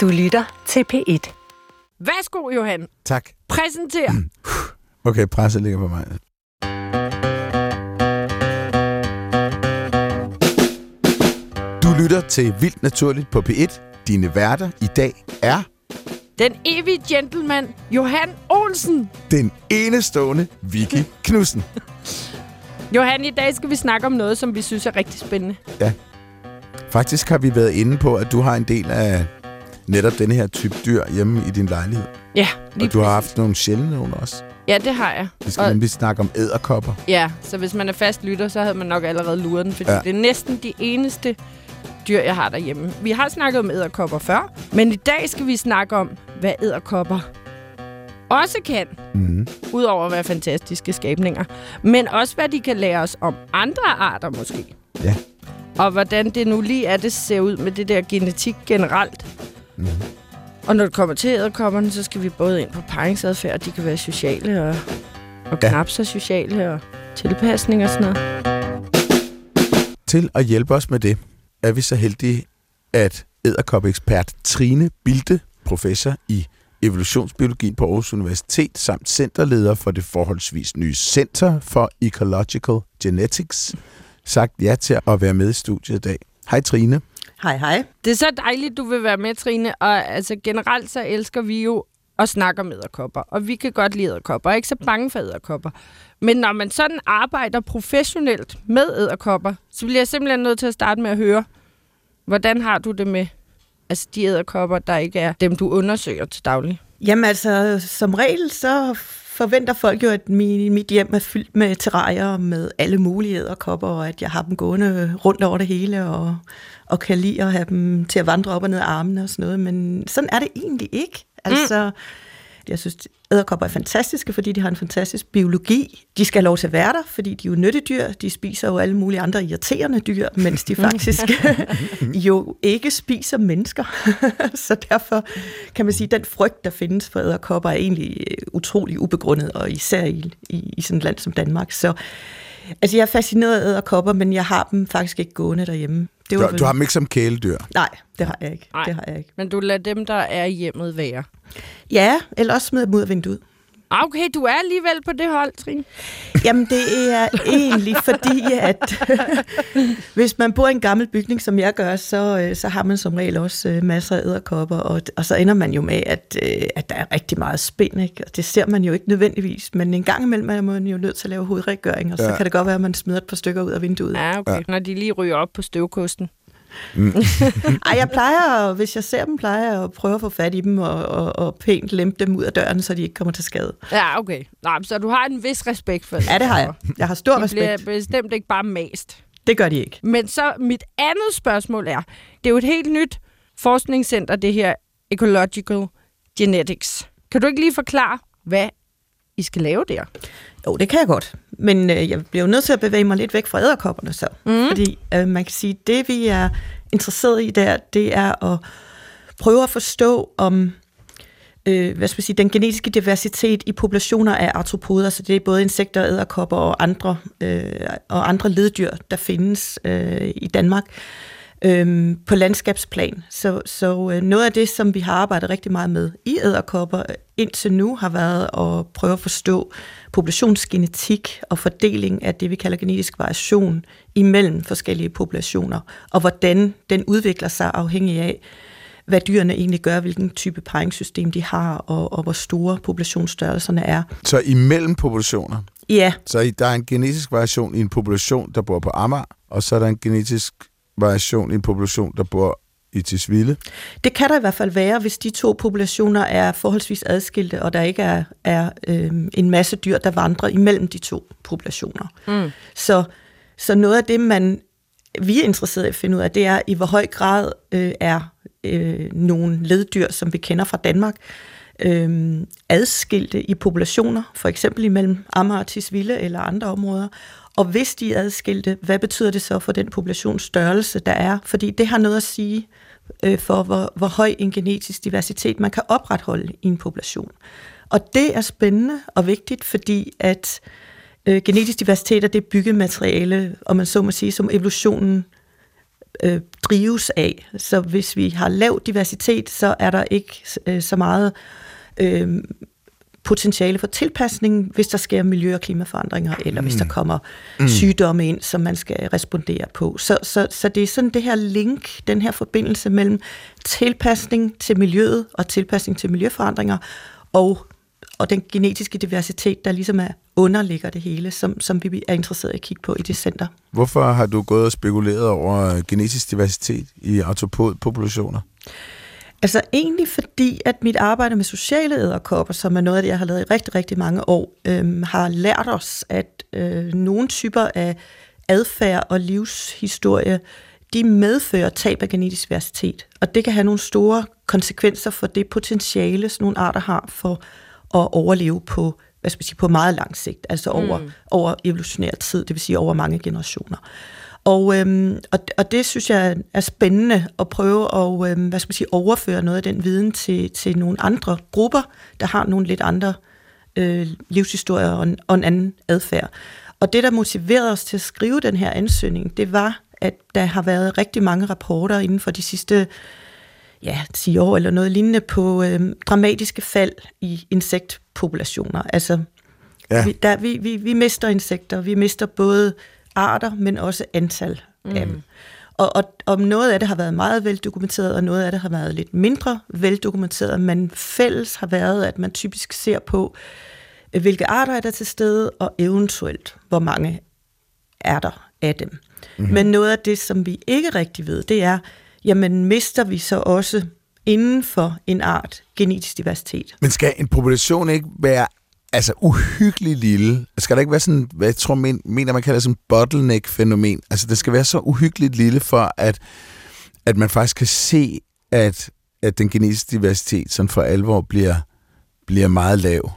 Du lytter til P1. Værsgo, Johan. Tak. Præsenter. Okay, presset ligger på mig. Du lytter til Vildt Naturligt på P1. Dine værter i dag er Den evige gentleman, Johan Olsen. den enestående Vicky Knudsen. Johan, i dag skal vi snakke om noget, som vi synes er rigtig spændende. Faktisk har vi været inde på, at du har en del af netop denne her type dyr hjemme i din lejlighed. Ja, Og du har haft nogle sjældne nogle også. Ja, det har jeg. Vi skal Og- nemlig snakke om æderkopper. Ja, så hvis man er fast lytter, så havde man nok allerede luret den, fordi ja. det er næsten de eneste dyr, jeg har derhjemme. Vi har snakket om æderkopper før, men i dag skal vi snakke om, hvad æderkopper også kan, Mm. udover at være fantastiske skabninger, men også hvad de kan lære os om andre arter måske. Ja. Og hvordan det nu lige er, det ser ud med det der genetik generelt. Mm. Og når det kommer til æderkopperne, så skal vi både ind på paringsadfærd, de kan være sociale og, og Ja. knap så sociale og tilpasning og sådan noget. Til at hjælpe os med det, er vi så heldige, at æderkoppeekspert Trine Bilde, professor i evolutionsbiologi på Aarhus Universitet, samt centerleder for det forholdsvis nye Center for Ecological Genetics, sagt ja til at være med i studiet i dag. Hej Trine. Hej, hej. Det er så dejligt, du vil være med, Trine. Og altså, generelt så elsker vi jo at snakke om æderkopper. Og vi kan godt lide æderkopper. Er ikke så bange for æderkopper. Men når man sådan arbejder professionelt med æderkopper, så bliver jeg simpelthen nødt til at starte med at høre, hvordan har du det med altså, de æderkopper, der ikke er dem, du undersøger til daglig? Jamen altså, som regel så forventer folk jo, at min, mit hjem er fyldt med terrarier med alle mulige æderkopper, og at jeg har dem gående rundt over det hele, og, og kan lide at have dem til at vandre op og ned af armene og sådan noget. Men sådan er det egentlig ikke. Altså, mm. Jeg synes, æderkopper er fantastiske, fordi de har en fantastisk biologi. De skal have lov til at være der, fordi de er jo nyttedyr. De spiser jo alle mulige andre irriterende dyr, mens de faktisk jo ikke spiser mennesker. Så derfor kan man sige, at den frygt, der findes for æderkopper, er egentlig øh, utrolig ubegrundet, og især i, i, i sådan et land som Danmark. Så altså, jeg er fascineret af æderkopper, men jeg har dem faktisk ikke gående derhjemme. Det Du, var du har dem ikke som kæledyr. Nej, det har jeg ikke. Nej. Det har jeg ikke. Men du lader dem, der er i hjemmet, være. Ja, eller også smider dem ud af vinduet. Ah, Okay, du er alligevel på det hold, Trine. Jamen, det er egentlig fordi, at hvis man bor i en gammel bygning, som jeg gør, så, øh, så har man som regel også øh, masser af æderkopper, og, og så ender man jo med, at, øh, at der er rigtig meget spænd, ikke? og det ser man jo ikke nødvendigvis, men en gang imellem er man jo nødt til at lave hovedregøring, og så Ja. kan det godt være, at man smider et par stykker ud af vinduet. Ja, okay. Ja. Når de lige ryger op på støvkosten. Ej, jeg plejer, hvis jeg ser dem, plejer jeg at prøve at få fat i dem og, og, og pænt lempe dem ud af døren, så de ikke kommer til skade. Ja, okay. Nej, så du har en vis respekt for det. Ja, det har jeg. Jeg har stor De bliver respekt. bestemt ikke bare mast. Det gør de ikke. Men så mit andet spørgsmål er, det er jo et helt nyt forskningscenter, det her Ecological Genetics. Kan du ikke lige forklare, hvad I skal lave der? Jo, det kan jeg godt. Men øh, jeg bliver jo nødt til at bevæge mig lidt væk fra æderkopperne så. Mm. Fordi øh, man kan sige, det vi er interesseret i der, det er at prøve at forstå om øh, hvad skal man sige, den genetiske diversitet i populationer af artropoder, så det er både insekter, æderkopper og andre, øh, og andre leddyr, der findes øh, i Danmark øh, på landskabsplan. Så, så øh, noget af det, som vi har arbejdet rigtig meget med i æderkopper indtil nu, har været at prøve at forstå populationsgenetik og fordeling af det, vi kalder genetisk variation imellem forskellige populationer, og hvordan den udvikler sig afhængig af, hvad dyrene egentlig gør, hvilken type paringssystem de har, og, og hvor store populationsstørrelserne er. Så imellem populationer. Ja, Så der er en genetisk variation i en population, der bor på Amager, og så er der en genetisk variation i en population, der bor i Tisvilde. det kan der i hvert fald være, hvis de to populationer er forholdsvis adskilte, og der ikke er, er øh, en masse dyr, der vandrer imellem de to populationer. Mm. Så, så noget af det, man vi er interesseret i at finde ud af, det er, i hvor høj grad øh, er øh, nogle leddyr, som vi kender fra Danmark, øh, adskilte i populationer, for eksempel imellem Amager og Tisvilde eller andre områder. Og hvis de er adskilte, hvad betyder det så for den populationsstørrelse, der er? Fordi det har noget at sige øh, for, hvor, hvor høj en genetisk diversitet man kan opretholde i en population. Og det er spændende og vigtigt, fordi at øh, genetisk diversitet er det byggemateriale, og man så må sige, som evolutionen øh, drives af. Så hvis vi har lav diversitet, så er der ikke øh, så meget øh, potentiale for tilpasning, hvis der sker miljø- og klimaforandringer, eller mm. hvis der mm. kommer mm. sygdomme ind, som man skal respondere på. Så, så, så det er sådan det her link, den her forbindelse mellem tilpasning til miljøet og tilpasning til miljøforandringer, og, og den genetiske diversitet, der ligesom er underligger det hele, som, som vi er interesseret i at kigge på i det center. Hvorfor har du gået og spekuleret over genetisk diversitet i autopodpopulationer? Altså egentlig fordi, at mit arbejde med sociale æderkopper, som er noget af det, jeg har lavet i rigtig, rigtig mange år, øhm, har lært os, at øh, nogle typer af adfærd og livshistorie, de medfører tab af genetisk diversitet. Og det kan have nogle store konsekvenser for det potentiale, som nogle arter har for at overleve på, hvad skal sige, på meget lang sigt, altså over, mm. over evolutionær tid, det vil sige over mange generationer. Og, øhm, og, og det synes jeg er spændende at prøve at øhm, hvad skal man sige, overføre noget af den viden til, til nogle andre grupper, der har nogle lidt andre øh, livshistorier og en, og en anden adfærd. Og det, der motiverede os til at skrive den her ansøgning, det var, at der har været rigtig mange rapporter inden for de sidste ja, 10 år eller noget lignende på øhm, dramatiske fald i insektpopulationer. Altså, ja. vi, der, vi, vi, vi mister insekter, vi mister både arter, men også antal mm. af dem. Og, og, og noget af det har været meget veldokumenteret, og noget af det har været lidt mindre veldokumenteret, men fælles har været, at man typisk ser på, øh, hvilke arter er der til stede, og eventuelt, hvor mange er der af dem. Mm. Men noget af det, som vi ikke rigtig ved, det er, jamen mister vi så også inden for en art genetisk diversitet. Men skal en population ikke være altså uhyggelig lille. Skal der ikke være sådan, hvad jeg tror, men, mener man kalder sådan bottleneck-fænomen? Altså det skal være så uhyggeligt lille for, at, at man faktisk kan se, at, at den genetiske diversitet sådan for alvor bliver, bliver meget lav.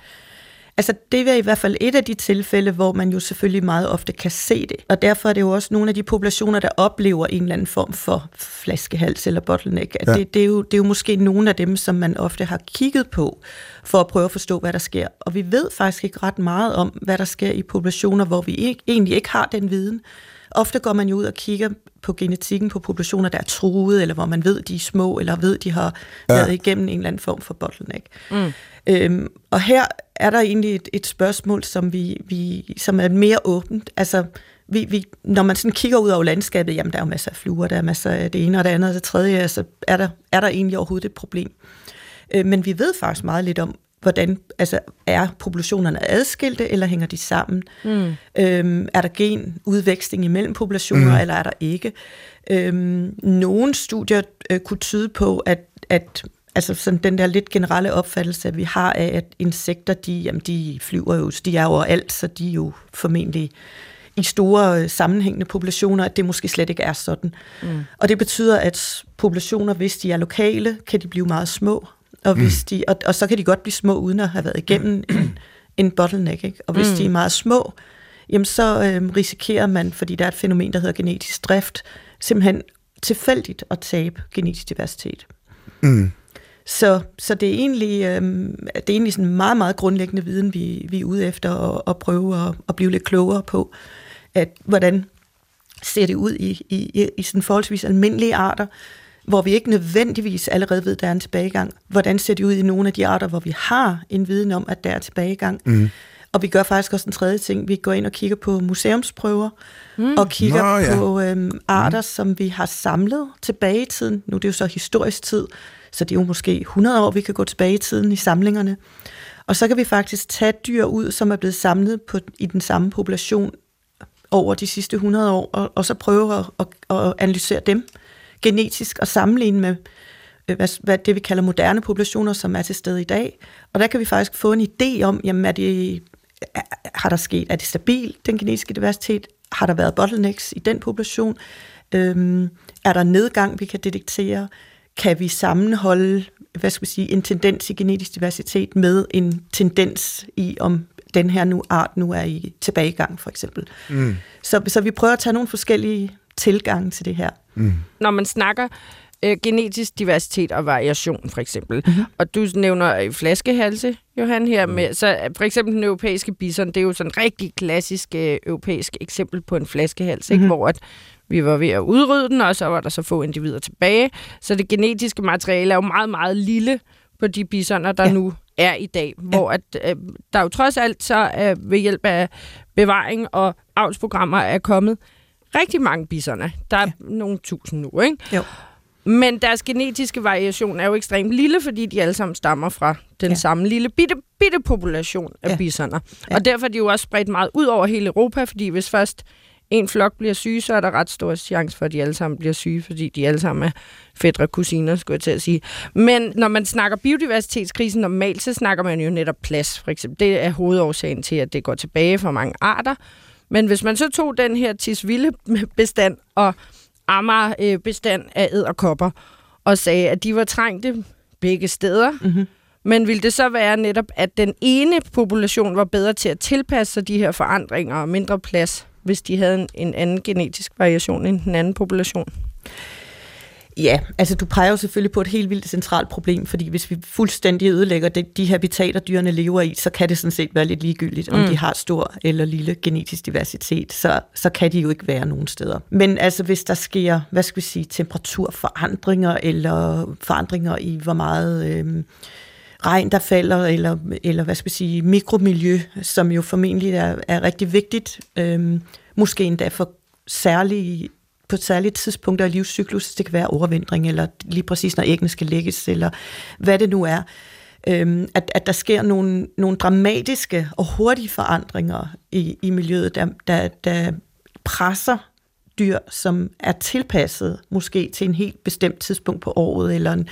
Altså det er i hvert fald et af de tilfælde, hvor man jo selvfølgelig meget ofte kan se det. Og derfor er det jo også nogle af de populationer, der oplever en eller anden form for flaskehals eller bottleneck. Ja. Det, det, er jo, det er jo måske nogle af dem, som man ofte har kigget på, for at prøve at forstå, hvad der sker. Og vi ved faktisk ikke ret meget om, hvad der sker i populationer, hvor vi ikke, egentlig ikke har den viden. Ofte går man jo ud og kigger på genetikken på populationer, der er truet, eller hvor man ved, de er små, eller ved, de har ja. været igennem en eller anden form for bottleneck. Mm. Øhm, og her er der egentlig et, et spørgsmål, som, vi, vi, som er mere åbent. Altså, vi, vi, når man sådan kigger ud over landskabet, jamen der er jo masser af fluer, der er masser af det ene og det andet og det tredje, altså er der, er der egentlig overhovedet et problem. Øh, men vi ved faktisk meget lidt om, hvordan altså, er populationerne adskilte, eller hænger de sammen? Mm. Øhm, er der genudveksling imellem populationer, mm. eller er der ikke? Øhm, nogle studier øh, kunne tyde på, at, at altså sådan den der lidt generelle opfattelse, vi har af, at insekter, de, jamen, de flyver jo, de er overalt, så de er jo formentlig i store øh, sammenhængende populationer, at det måske slet ikke er sådan. Mm. Og det betyder, at populationer, hvis de er lokale, kan de blive meget små, og, hvis mm. de, og, og så kan de godt blive små, uden at have været igennem en, en bottleneck. Ikke? Og hvis mm. de er meget små, jamen så øhm, risikerer man, fordi der er et fænomen, der hedder genetisk drift, simpelthen tilfældigt at tabe genetisk diversitet. Mm. Så, så det er egentlig, øhm, det er egentlig sådan meget, meget grundlæggende viden, vi, vi er ude efter at, at prøve at, at blive lidt klogere på, at hvordan ser det ud i, i, i sådan forholdsvis almindelige arter, hvor vi ikke nødvendigvis allerede ved, at der er en tilbagegang. Hvordan ser det ud i nogle af de arter, hvor vi har en viden om, at der er tilbagegang? Mm. Og vi gør faktisk også en tredje ting. Vi går ind og kigger på museumsprøver, mm. og kigger Nå, ja. på øhm, arter, mm. som vi har samlet tilbage i tiden. Nu er det jo så historisk tid, så det er jo måske 100 år, vi kan gå tilbage i tiden i samlingerne. Og så kan vi faktisk tage dyr ud, som er blevet samlet på, i den samme population over de sidste 100 år, og, og så prøve at, at, at analysere dem genetisk og sammenligne med øh, hvad, hvad det vi kalder moderne populationer, som er til stede i dag. Og der kan vi faktisk få en idé om, jamen er det, har der sket, er det stabil, den genetiske diversitet? Har der været bottlenecks i den population? Øhm, er der nedgang, vi kan detektere? Kan vi sammenholde hvad skal vi sige, en tendens i genetisk diversitet med en tendens i, om den her nu art nu er i tilbagegang, for eksempel. Mm. Så, så vi prøver at tage nogle forskellige tilgange til det her. Mm. Når man snakker øh, genetisk diversitet og variation, for eksempel, mm-hmm. og du nævner øh, flaskehalse, Johan, her mm. med, så øh, for eksempel den europæiske bison, det er jo sådan et rigtig klassisk øh, europæisk eksempel på en flaskehals, mm-hmm. ikke? hvor at vi var ved at udrydde den, og så var der så få individer tilbage. Så det genetiske materiale er jo meget, meget lille på de bisoner, der ja. nu er i dag, ja. hvor at, øh, der jo trods alt så øh, ved hjælp af bevaring og avlsprogrammer er kommet rigtig mange bisoner. Der er ja. nogle tusind nu, ikke? Jo. Men deres genetiske variation er jo ekstremt lille, fordi de alle sammen stammer fra den ja. samme lille bitte, bitte population af ja. bisoner. Ja. Og derfor er de jo også spredt meget ud over hele Europa, fordi hvis først en flok bliver syge, så er der ret stor chance for, at de alle sammen bliver syge, fordi de alle sammen er fædre kusiner, skulle jeg til at sige. Men når man snakker biodiversitetskrisen normalt, så snakker man jo netop plads, for eksempel. Det er hovedårsagen til, at det går tilbage for mange arter. Men hvis man så tog den her tisvilde bestand og Amager bestand af æderkopper, og sagde, at de var trængte begge steder, mm-hmm. Men vil det så være netop, at den ene population var bedre til at tilpasse sig de her forandringer og mindre plads hvis de havde en, en anden genetisk variation end den anden population? Ja, altså du peger jo selvfølgelig på et helt vildt centralt problem, fordi hvis vi fuldstændig ødelægger det, de habitater, dyrene lever i, så kan det sådan set være lidt ligegyldigt, om mm. de har stor eller lille genetisk diversitet, så, så kan de jo ikke være nogen steder. Men altså hvis der sker, hvad skal vi sige, temperaturforandringer, eller forandringer i hvor meget... Øh, regn, der falder, eller, eller hvad skal vi sige, mikromiljø, som jo formentlig er, er rigtig vigtigt, øhm, måske endda for særlige på særlige tidspunkter i livscyklus, det kan være overvintring, eller lige præcis når æggene skal lægges, eller hvad det nu er, øhm, at, at der sker nogle, nogle dramatiske og hurtige forandringer i, i miljøet, der, der, der presser dyr, som er tilpasset måske til en helt bestemt tidspunkt på året, eller en,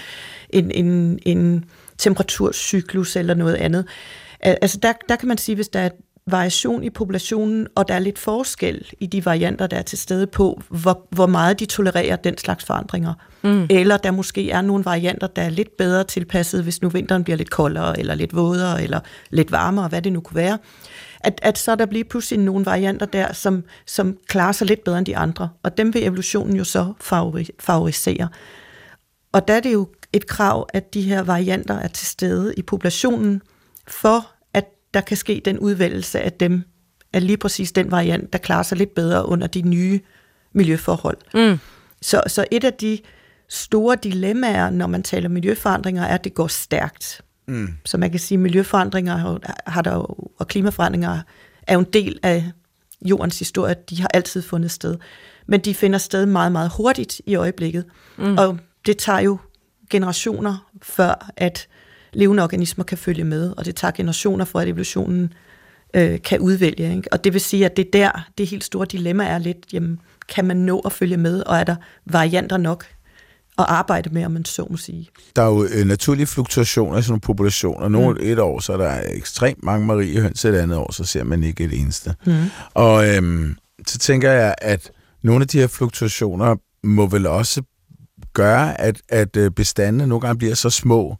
en, en, en temperaturcyklus eller noget andet. Altså der, der kan man sige, hvis der er variation i populationen, og der er lidt forskel i de varianter, der er til stede på, hvor, hvor meget de tolererer den slags forandringer. Mm. Eller der måske er nogle varianter, der er lidt bedre tilpasset, hvis nu vinteren bliver lidt koldere, eller lidt vådere, eller lidt varmere, hvad det nu kunne være. At, at så der bliver pludselig nogle varianter der, som, som klarer sig lidt bedre end de andre. Og dem vil evolutionen jo så favori, favorisere. Og der er det jo et krav, at de her varianter er til stede i populationen, for der kan ske den udvælgelse af dem, af lige præcis den variant, der klarer sig lidt bedre under de nye miljøforhold. Mm. Så, så et af de store dilemmaer, når man taler miljøforandringer, er, at det går stærkt. Mm. Så man kan sige, at miljøforandringer har der, og klimaforandringer er jo en del af jordens historie. De har altid fundet sted. Men de finder sted meget, meget hurtigt i øjeblikket. Mm. Og det tager jo generationer, før at levende organismer kan følge med, og det tager generationer for, at evolutionen øh, kan udvælge. Ikke? Og det vil sige, at det der, det helt store dilemma er lidt, jamen, kan man nå at følge med, og er der varianter nok at arbejde med, om man så må sige. Der er jo øh, naturlige fluktuationer i sådan nogle populationer. Nogle mm. et år, så er der ekstremt mange mariehøns, et andet år, så ser man ikke et eneste. Mm. Og øhm, så tænker jeg, at nogle af de her fluktuationer må vel også gøre, at, at øh, bestandene nogle gange bliver så små,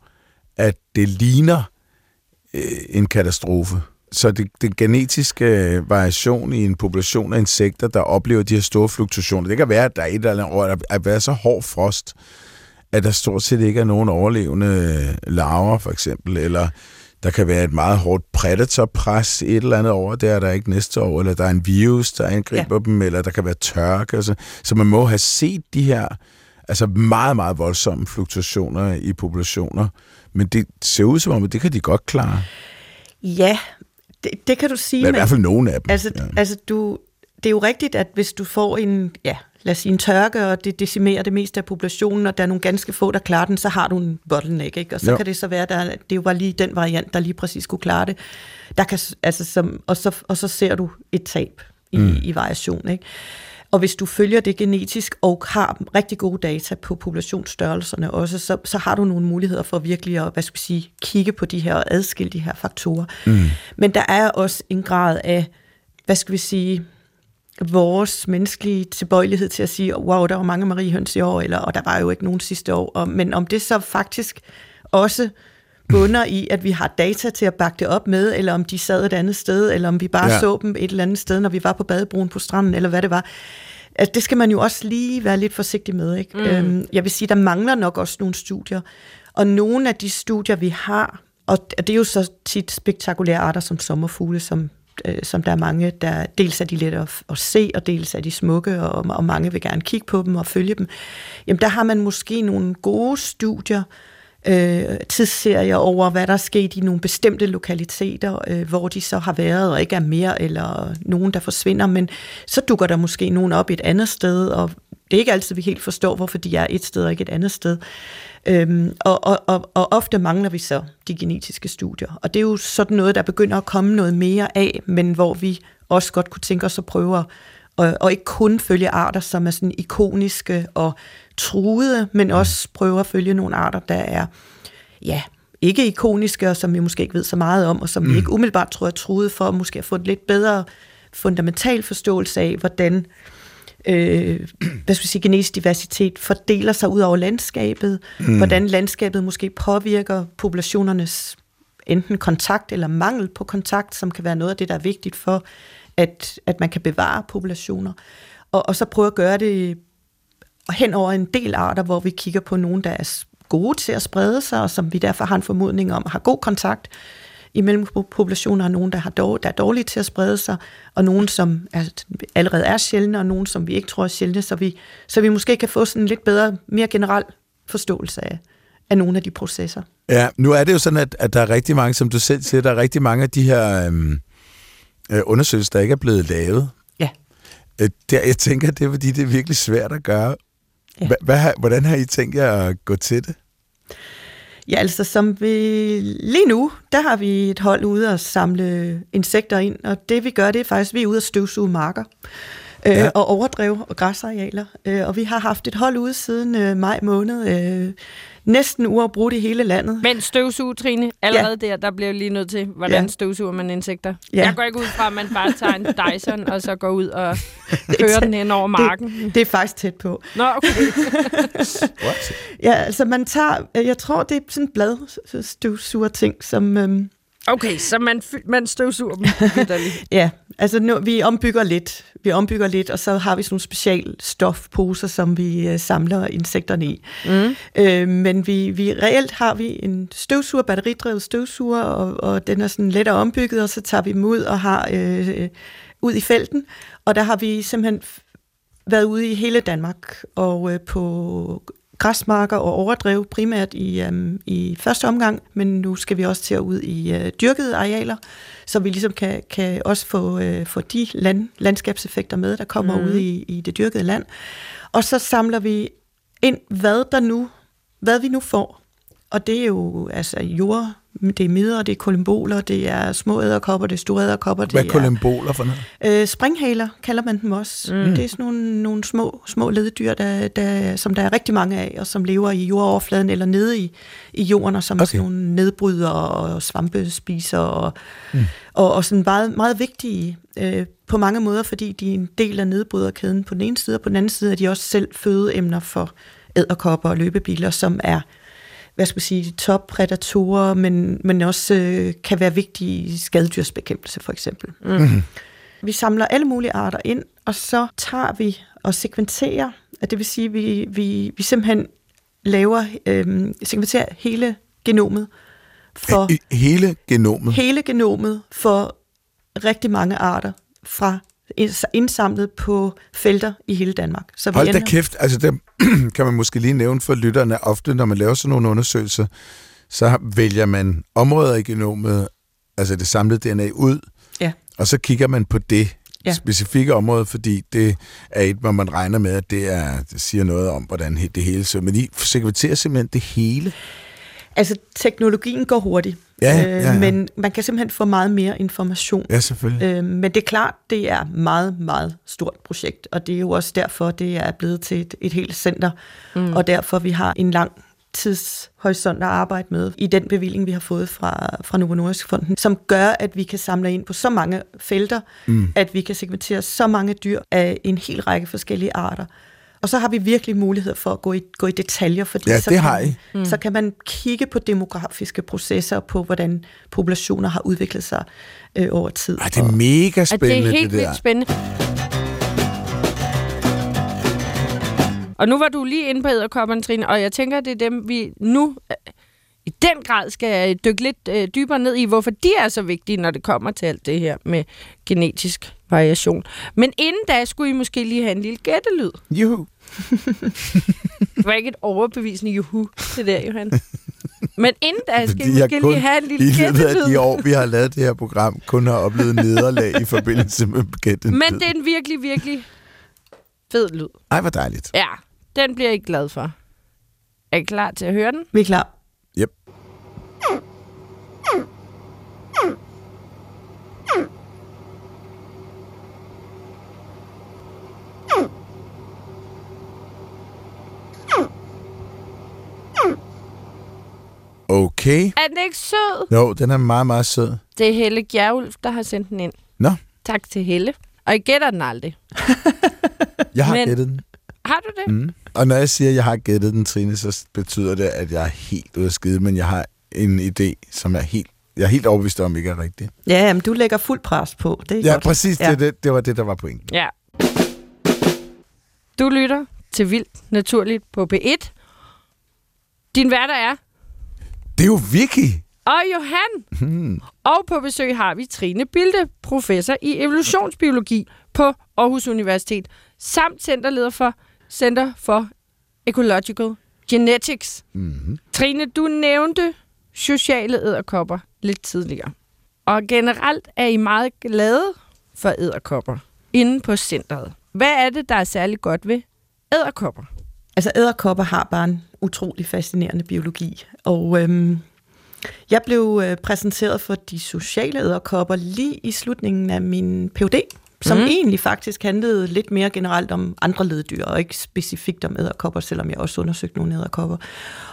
at det ligner øh, en katastrofe. Så det, det genetiske øh, variation i en population af insekter, der oplever de her store fluktuationer, det kan være, at der er et eller andet år, der er så hård frost, at der stort set ikke er nogen overlevende øh, larver, for eksempel, eller der kan være et meget hårdt predatorpres et eller andet år, der er der ikke næste år, eller der er en virus, der angriber ja. dem, eller der kan være tørke. Altså. Så man må have set de her altså meget, meget voldsomme fluktuationer i populationer. Men det ser ud som om, at det kan de godt klare. Ja, det, det kan du sige. Men i hvert fald nogle af dem. Altså, ja. altså du, det er jo rigtigt, at hvis du får en, ja, lad os sige en tørke, og det decimerer det meste af populationen, og der er nogle ganske få, der klarer den, så har du en bottleneck, ikke? Og så jo. kan det så være, at det var lige den variant, der lige præcis skulle klare det. Der kan, altså, som, og, så, og så ser du et tab i, mm. i variation, ikke? Og hvis du følger det genetisk og har rigtig gode data på populationsstørrelserne også, så, så har du nogle muligheder for virkelig at hvad skal vi sige, kigge på de her og adskille de her faktorer. Mm. Men der er også en grad af, hvad skal vi sige, vores menneskelige tilbøjelighed til at sige, wow, der var mange mariehøns i år, eller, og der var jo ikke nogen sidste år. Og, men om det så faktisk også bunder i, at vi har data til at bakke det op med, eller om de sad et andet sted, eller om vi bare ja. så dem et eller andet sted, når vi var på badebroen på stranden, eller hvad det var. Altså, det skal man jo også lige være lidt forsigtig med. Ikke? Mm. Øhm, jeg vil sige, der mangler nok også nogle studier. Og nogle af de studier, vi har, og det er jo så tit spektakulære arter som sommerfugle, som øh, som der er mange, der dels er de let at, at se, og dels er de smukke, og, og mange vil gerne kigge på dem og følge dem. Jamen der har man måske nogle gode studier, øh, øh, tidsserier over, hvad der er sket i nogle bestemte lokaliteter, øh, hvor de så har været og ikke er mere, eller nogen, der forsvinder, men så dukker der måske nogen op et andet sted, og det er ikke altid, vi helt forstår, hvorfor de er et sted og ikke et andet sted. Øhm, og, og, og, og ofte mangler vi så de genetiske studier. Og det er jo sådan noget, der begynder at komme noget mere af, men hvor vi også godt kunne tænke os at prøve at og, og ikke kun følge arter, som er sådan ikoniske og truede, men også prøve at følge nogle arter, der er ja, ikke ikoniske, og som vi måske ikke ved så meget om, og som mm. vi ikke umiddelbart tror er truet for, måske at få et lidt bedre fundamental forståelse af, hvordan øh, hvad skal vi sige, genetisk diversitet fordeler sig ud over landskabet, mm. hvordan landskabet måske påvirker populationernes enten kontakt eller mangel på kontakt, som kan være noget af det, der er vigtigt for, at, at man kan bevare populationer. Og, og så prøve at gøre det hen over en del arter, hvor vi kigger på nogen, der er gode til at sprede sig, og som vi derfor har en formodning om har god kontakt imellem populationer, og nogen, der, har dårlig, der er dårlige til at sprede sig, og nogen, som er, allerede er sjældne, og nogen, som vi ikke tror er sjældne, så vi, så vi måske kan få sådan en lidt bedre, mere generel forståelse af, af nogle af de processer. Ja, nu er det jo sådan, at, at der er rigtig mange, som du selv siger, der er rigtig mange af de her øhm, øh, undersøgelser, der ikke er blevet lavet. Ja. Øh, der, jeg tænker, det er fordi, det er virkelig svært at gøre. Ja. Hvad, hvordan har I tænkt jer at gå til det? Ja, altså som vi lige nu, der har vi et hold ude og samle insekter ind, og det vi gør, det er faktisk, vi er ude og støvsuge marker øh, ja. og overdrev og græsarealer. Øh, og vi har haft et hold ude siden øh, maj måned, øh, næsten uafbrudt i hele landet. Men støvsuge, Trine, allerede ja. der, der bliver lige nødt til, hvordan ja. støvsuger man insekter. Ja. Jeg går ikke ud fra, at man bare tager en Dyson, og så går ud og kører den hen over marken. Det, det er faktisk tæt på. Nå, okay. ja, altså man tager, jeg tror, det er sådan en bladstøvsuger ting, som... Øhm, Okay, så man, man støvsuger dem Ja, altså nu, vi ombygger lidt. Vi ombygger lidt, og så har vi sådan nogle special stofposer, som vi øh, samler insekterne i. Mm. Øh, men vi, vi reelt har vi en støvsuger, batteridrevet støvsuger, og, og den er sådan let ombygget, og så tager vi dem ud og har øh, ud i felten. Og der har vi simpelthen været ude i hele Danmark, og øh, på græsmarker og overdrev primært i, øhm, i første omgang, men nu skal vi også til at ud i øh, dyrkede arealer, så vi ligesom kan, kan også få, øh, få de land, landskabseffekter med, der kommer mm. ud i, i det dyrkede land. Og så samler vi ind, hvad der nu, hvad vi nu får. Og det er jo altså jord, det er midder, det er kolumboler, det er små æderkopper, det er store æderkopper. Hvad er kolumboler for noget? Øh, springhaler kalder man dem også. Mm. Det er sådan nogle, nogle små, små lededyr, der, der, som der er rigtig mange af, og som lever i jordoverfladen eller nede i, i jorden, og som okay. er sådan nogle nedbryder og svampespiser, og, mm. og, og sådan meget, meget vigtige øh, på mange måder, fordi de er en del af nedbryderkæden på den ene side, og på den anden side er de også selv fødeemner for æderkopper og løbebiler, som er hvad skal man sige, toppredatorer, men, men også øh, kan være vigtige i skadedyrsbekæmpelse for eksempel. Mm. Vi samler alle mulige arter ind, og så tager vi og sekventerer, det vil sige, at vi, vi, vi simpelthen laver, øh, sekventerer hele genomet for... Hele genomet? Hele genomet for rigtig mange arter fra indsamlet på felter i hele Danmark. Så vi Hold da kæft, altså det kan man måske lige nævne for lytterne. Ofte, når man laver sådan nogle undersøgelser, så vælger man områder i genomet, altså det samlede DNA ud, ja. og så kigger man på det ja. specifikke område, fordi det er et, hvor man regner med, at det, er, det siger noget om, hvordan det hele ser. Men I sekventerer simpelthen det hele? Altså, teknologien går hurtigt. Ja, ja, ja. Øh, men man kan simpelthen få meget mere information. Ja, selvfølgelig. Øh, men det er klart, det er meget, meget stort projekt, og det er jo også derfor, det er blevet til et, et helt center, mm. og derfor vi har en lang tidshorisont at arbejde med i den bevilling, vi har fået fra, fra Novo Nordisk Fonden, som gør, at vi kan samle ind på så mange felter, mm. at vi kan segmentere så mange dyr af en hel række forskellige arter. Og så har vi virkelig mulighed for at gå i, gå i detaljer, fordi ja, så, det kan, har I. Mm. så kan man kigge på demografiske processer, på hvordan populationer har udviklet sig øh, over tid. Ej, det er mega spændende, det er helt det vildt spændende. Og nu var du lige inde på æderkopperne, Trine, og jeg tænker, at det er dem, vi nu... i den grad skal dykke lidt øh, dybere ned i, hvorfor de er så vigtige, når det kommer til alt det her med genetisk variation. Men inden da skulle I måske lige have en lille gættelyd. Juhu. Det var ikke et overbevisende juhu, det der, Johan. Men inden da skal I Fordi jeg måske kun lige have en lille I løbet af de år, vi har lavet det her program, kun har oplevet nederlag i forbindelse med gætten. Men det er en virkelig, virkelig fed lyd. Ej, hvor dejligt. Ja, den bliver I glad for. Er I klar til at høre den? Vi er klar. Yep. Okay. Er den ikke sød? Jo, den er meget, meget sød. Det er Helle Gjerulf, der har sendt den ind. Nå, Tak til Helle. Og I gætter den aldrig. jeg har Men- gættet den. Har du det? Mm. Og når jeg siger, at jeg har gættet den, Trine, så betyder det, at jeg er helt ude af skide, men jeg har en idé, som jeg er helt, jeg er helt overbevist om ikke er rigtig. Ja, men du lægger fuld pres på. Det er Ja, godt. præcis. Ja. Det, det, det var det, der var pointen. Ja. Du lytter til Vildt Naturligt på P1. Din værter er Det er jo Vicky. og Johan. Hmm. Og på besøg har vi Trine Bilde, professor i evolutionsbiologi på Aarhus Universitet, samt centerleder for Center for Ecological Genetics. Mm-hmm. Trine, du nævnte sociale æderkopper lidt tidligere. Og generelt er I meget glade for æderkopper inde på centret. Hvad er det, der er særlig godt ved æderkopper? Altså æderkopper har bare en utrolig fascinerende biologi, og øhm, jeg blev øh, præsenteret for de sociale æderkopper lige i slutningen af min PhD, som mm. egentlig faktisk handlede lidt mere generelt om andre leddyr, og ikke specifikt om æderkopper, selvom jeg også undersøgte nogle æderkopper.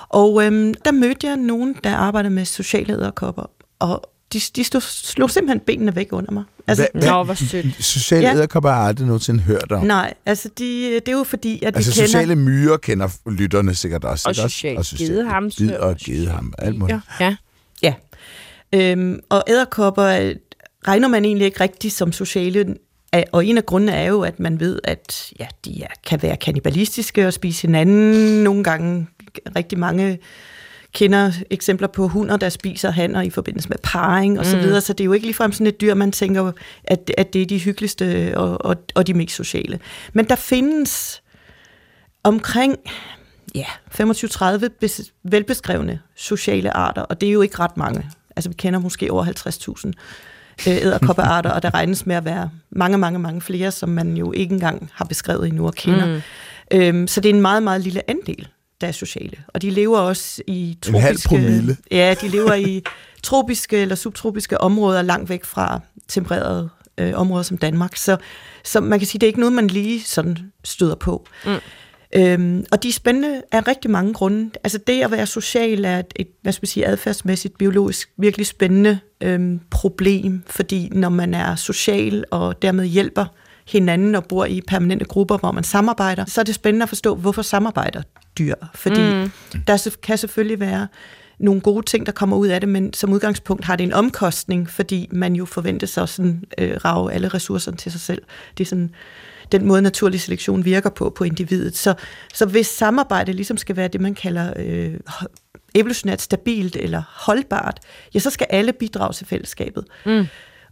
Og øhm, der mødte jeg nogen, der arbejder med sociale æderkopper, og de, de stod, slog simpelthen benene væk under mig. Altså, Hvad- Nå, hvor sødt. Sociale Ja. æderkopper har aldrig nogensinde hørt om. Nej, altså de, det er jo fordi, at altså vi kender... sociale myrer kender lytterne sikkert også. Og ikke også? social og ged og gedeham. Alt muligt. Ja. Ja. Øhm, og æderkopper øh, regner man egentlig ikke rigtigt som sociale, og en af grundene er jo, at man ved, at ja, de er, kan være kannibalistiske og spise hinanden. Nogle gange rigtig mange kender eksempler på hunder, der spiser hanner i forbindelse med parring og så Mm. videre, så det er jo ikke ligefrem sådan et dyr, man tænker, at, at det er de hyggeligste og, og, og de mest sociale. Men der findes omkring ja, 25-30 bes- velbeskrevne sociale arter, og det er jo ikke ret mange. Altså vi kender måske over 50.000 øh, æderkoppearter, og der regnes med at være mange, mange, mange flere, som man jo ikke engang har beskrevet endnu og kender. Mm. Øhm, så det er en meget, meget lille andel, der er sociale. Og de lever også i En halv tropiske... promille. Ja, de lever i tropiske eller subtropiske områder langt væk fra tempererede øh, områder som Danmark. Så, så man kan sige, det er ikke noget, man lige sådan støder på. Mm. Øhm, og de er spændende af rigtig mange grunde. Altså det at være social er et, et hvad skal man sige, adfærdsmæssigt, biologisk virkelig spændende øhm, problem, fordi når man er social og dermed hjælper hinanden og bor i permanente grupper, hvor man samarbejder, så er det spændende at forstå, hvorfor samarbejder dyr. Fordi Mm. der kan selvfølgelig være nogle gode ting, der kommer ud af det, men som udgangspunkt har det en omkostning, fordi man jo forventes at sådan, øh, rave alle ressourcerne til sig selv. Det er sådan den måde, naturlig selektion virker på på individet. Så, så hvis samarbejde ligesom skal være det, man kalder øh, evolutionært stabilt eller holdbart, ja, så skal alle bidrage til fællesskabet. Mm.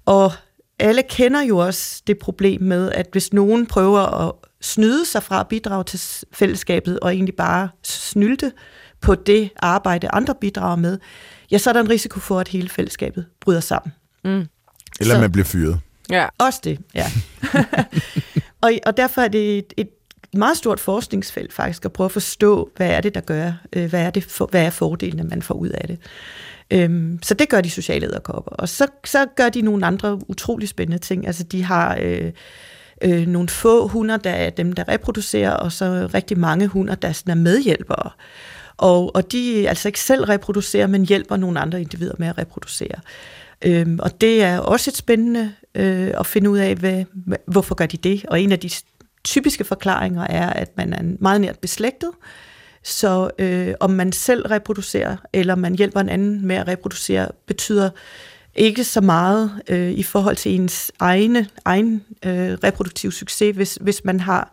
Og alle kender jo også det problem med, at hvis nogen prøver at snyde sig fra at bidrage til fællesskabet, og egentlig bare snylte på det arbejde, andre bidrager med, ja, så er der en risiko for, at hele fællesskabet bryder sammen. Mm. Eller Så- man bliver fyret. Ja. Også det, ja. og, og derfor er det et, et meget stort forskningsfelt faktisk at prøve at forstå, hvad er det, der gør, øh, hvad er, det for, hvad er fordelene, man får ud af det. Øhm, så det gør de sociale æderkopper. Og så, så gør de nogle andre utrolig spændende ting. Altså de har øh, øh, nogle få hunder, der er dem, der reproducerer, og så rigtig mange hunder, der sådan er medhjælpere. Og, og de altså ikke selv reproducerer, men hjælper nogle andre individer med at reproducere. Øhm, og det er også et spændende øh, at finde ud af, hvad, hvorfor gør de det. Og en af de typiske forklaringer er, at man er meget nært beslægtet. Så øh, om man selv reproducerer, eller man hjælper en anden med at reproducere, betyder ikke så meget øh, i forhold til ens egne, egen øh, reproduktiv succes, hvis, hvis man har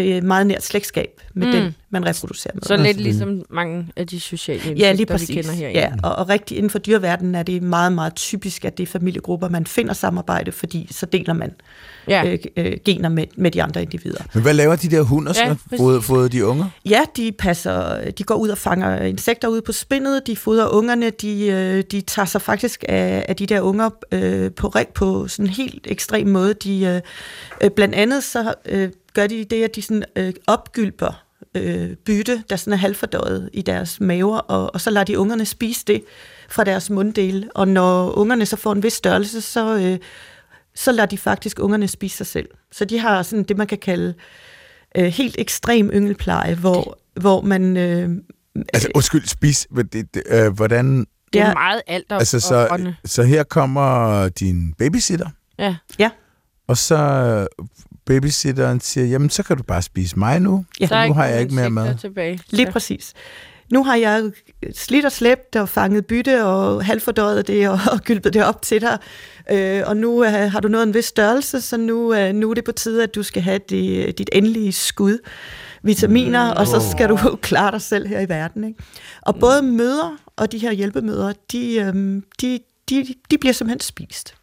øh, meget nært slægtskab med Mm. mm. den, man reproducerer med. Så lidt ligesom mange af de sociale insekter, Ja, lige vi præcis. kender herinde. Ja, og, og rigtig inden for dyreverdenen er det meget, meget typisk, at det er familiegrupper, man finder samarbejde, fordi så deler man ja. øh, øh, gener med, med de andre individer. Men hvad laver de der hunder så? Ja, fået, fået de unger? Ja, de passer, de går ud og fanger insekter ude på spindet, de fodrer ungerne, de, øh, de tager sig faktisk af, af de der unger øh, på, rig- på sådan en helt ekstrem måde. De, øh, øh, blandt andet så øh, gør de det, at de sådan, øh, opgylper øh, bytte, der sådan er halvfordøjet i deres maver, og, og så lader de ungerne spise det fra deres munddele. Og når ungerne så får en vis størrelse, så, øh, så lader de faktisk ungerne spise sig selv. Så de har sådan det, man kan kalde øh, helt ekstrem yngelpleje, hvor, hvor man... Øh, Altså, undskyld, spis. Det, det, øh, hvordan... Det er Ja. meget alt Altså, så, så her kommer din babysitter, Ja, og så babysitteren siger, jamen, så kan du bare spise mig nu. Ja. er nu har jeg ikke mere mad. tilbage. Lige Ja. præcis. Nu har jeg slidt og slæbt og fanget bytte og halvfordøjet det og, og gylpet det op til dig. Øh, og nu øh, har du nået en vis størrelse, så nu, øh, nu er det på tide, at du skal have det, dit endelige skud vitaminer, og så skal du klare dig selv her i verden. Ikke? Og både møder og de her hjælpemøder, de, øhm, de, de, de bliver simpelthen spist.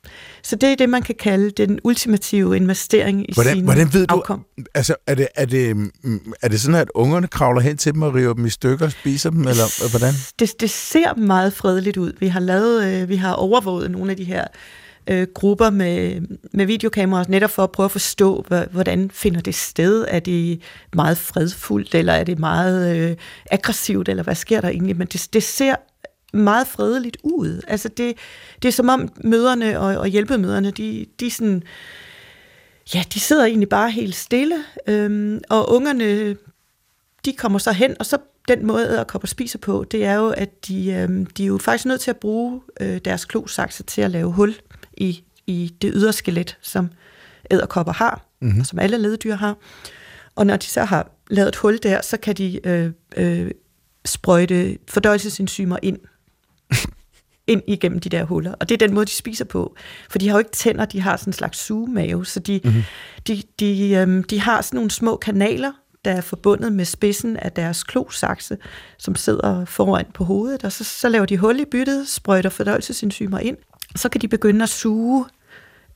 Så det er det, man kan kalde den ultimative investering i Hvordan, sin hvordan ved du, afkom. altså, er det, er, det, mm, er det sådan, at ungerne kravler hen til dem og river dem i stykker og spiser dem, eller hvordan? Det, det ser meget fredeligt ud. Vi har lavet, øh, vi har overvåget nogle af de her øh, grupper med, med videokameraer, netop for at prøve at forstå, hvordan finder det sted? Er det meget fredfuldt, eller er det meget øh, aggressivt, eller hvad sker der egentlig? Men det, det ser meget fredeligt ud. Altså det, det er som om møderne og, og hjælpemøderne, de, de sådan, ja, de sidder egentlig bare helt stille, øhm, og ungerne, de kommer så hen, og så den måde, æderkopper spiser på, det er jo, at de, øhm, de er jo faktisk nødt til at bruge øh, deres klosakse til at lave hul i, i det ydre skelet, som æderkopper har, mm-hmm. som alle leddyr har. Og når de så har lavet et hul der, så kan de øh, øh, sprøjte fordøjelsesenzymer ind ind igennem de der huller. Og det er den måde, de spiser på. For de har jo ikke tænder, de har sådan en slags sugemave, så de, mm-hmm. de, de, øhm, de har sådan nogle små kanaler, der er forbundet med spidsen af deres klosakse, som sidder foran på hovedet, og så, så laver de hul i byttet, sprøjter fordøjelsesenzymer ind, så kan de begynde at suge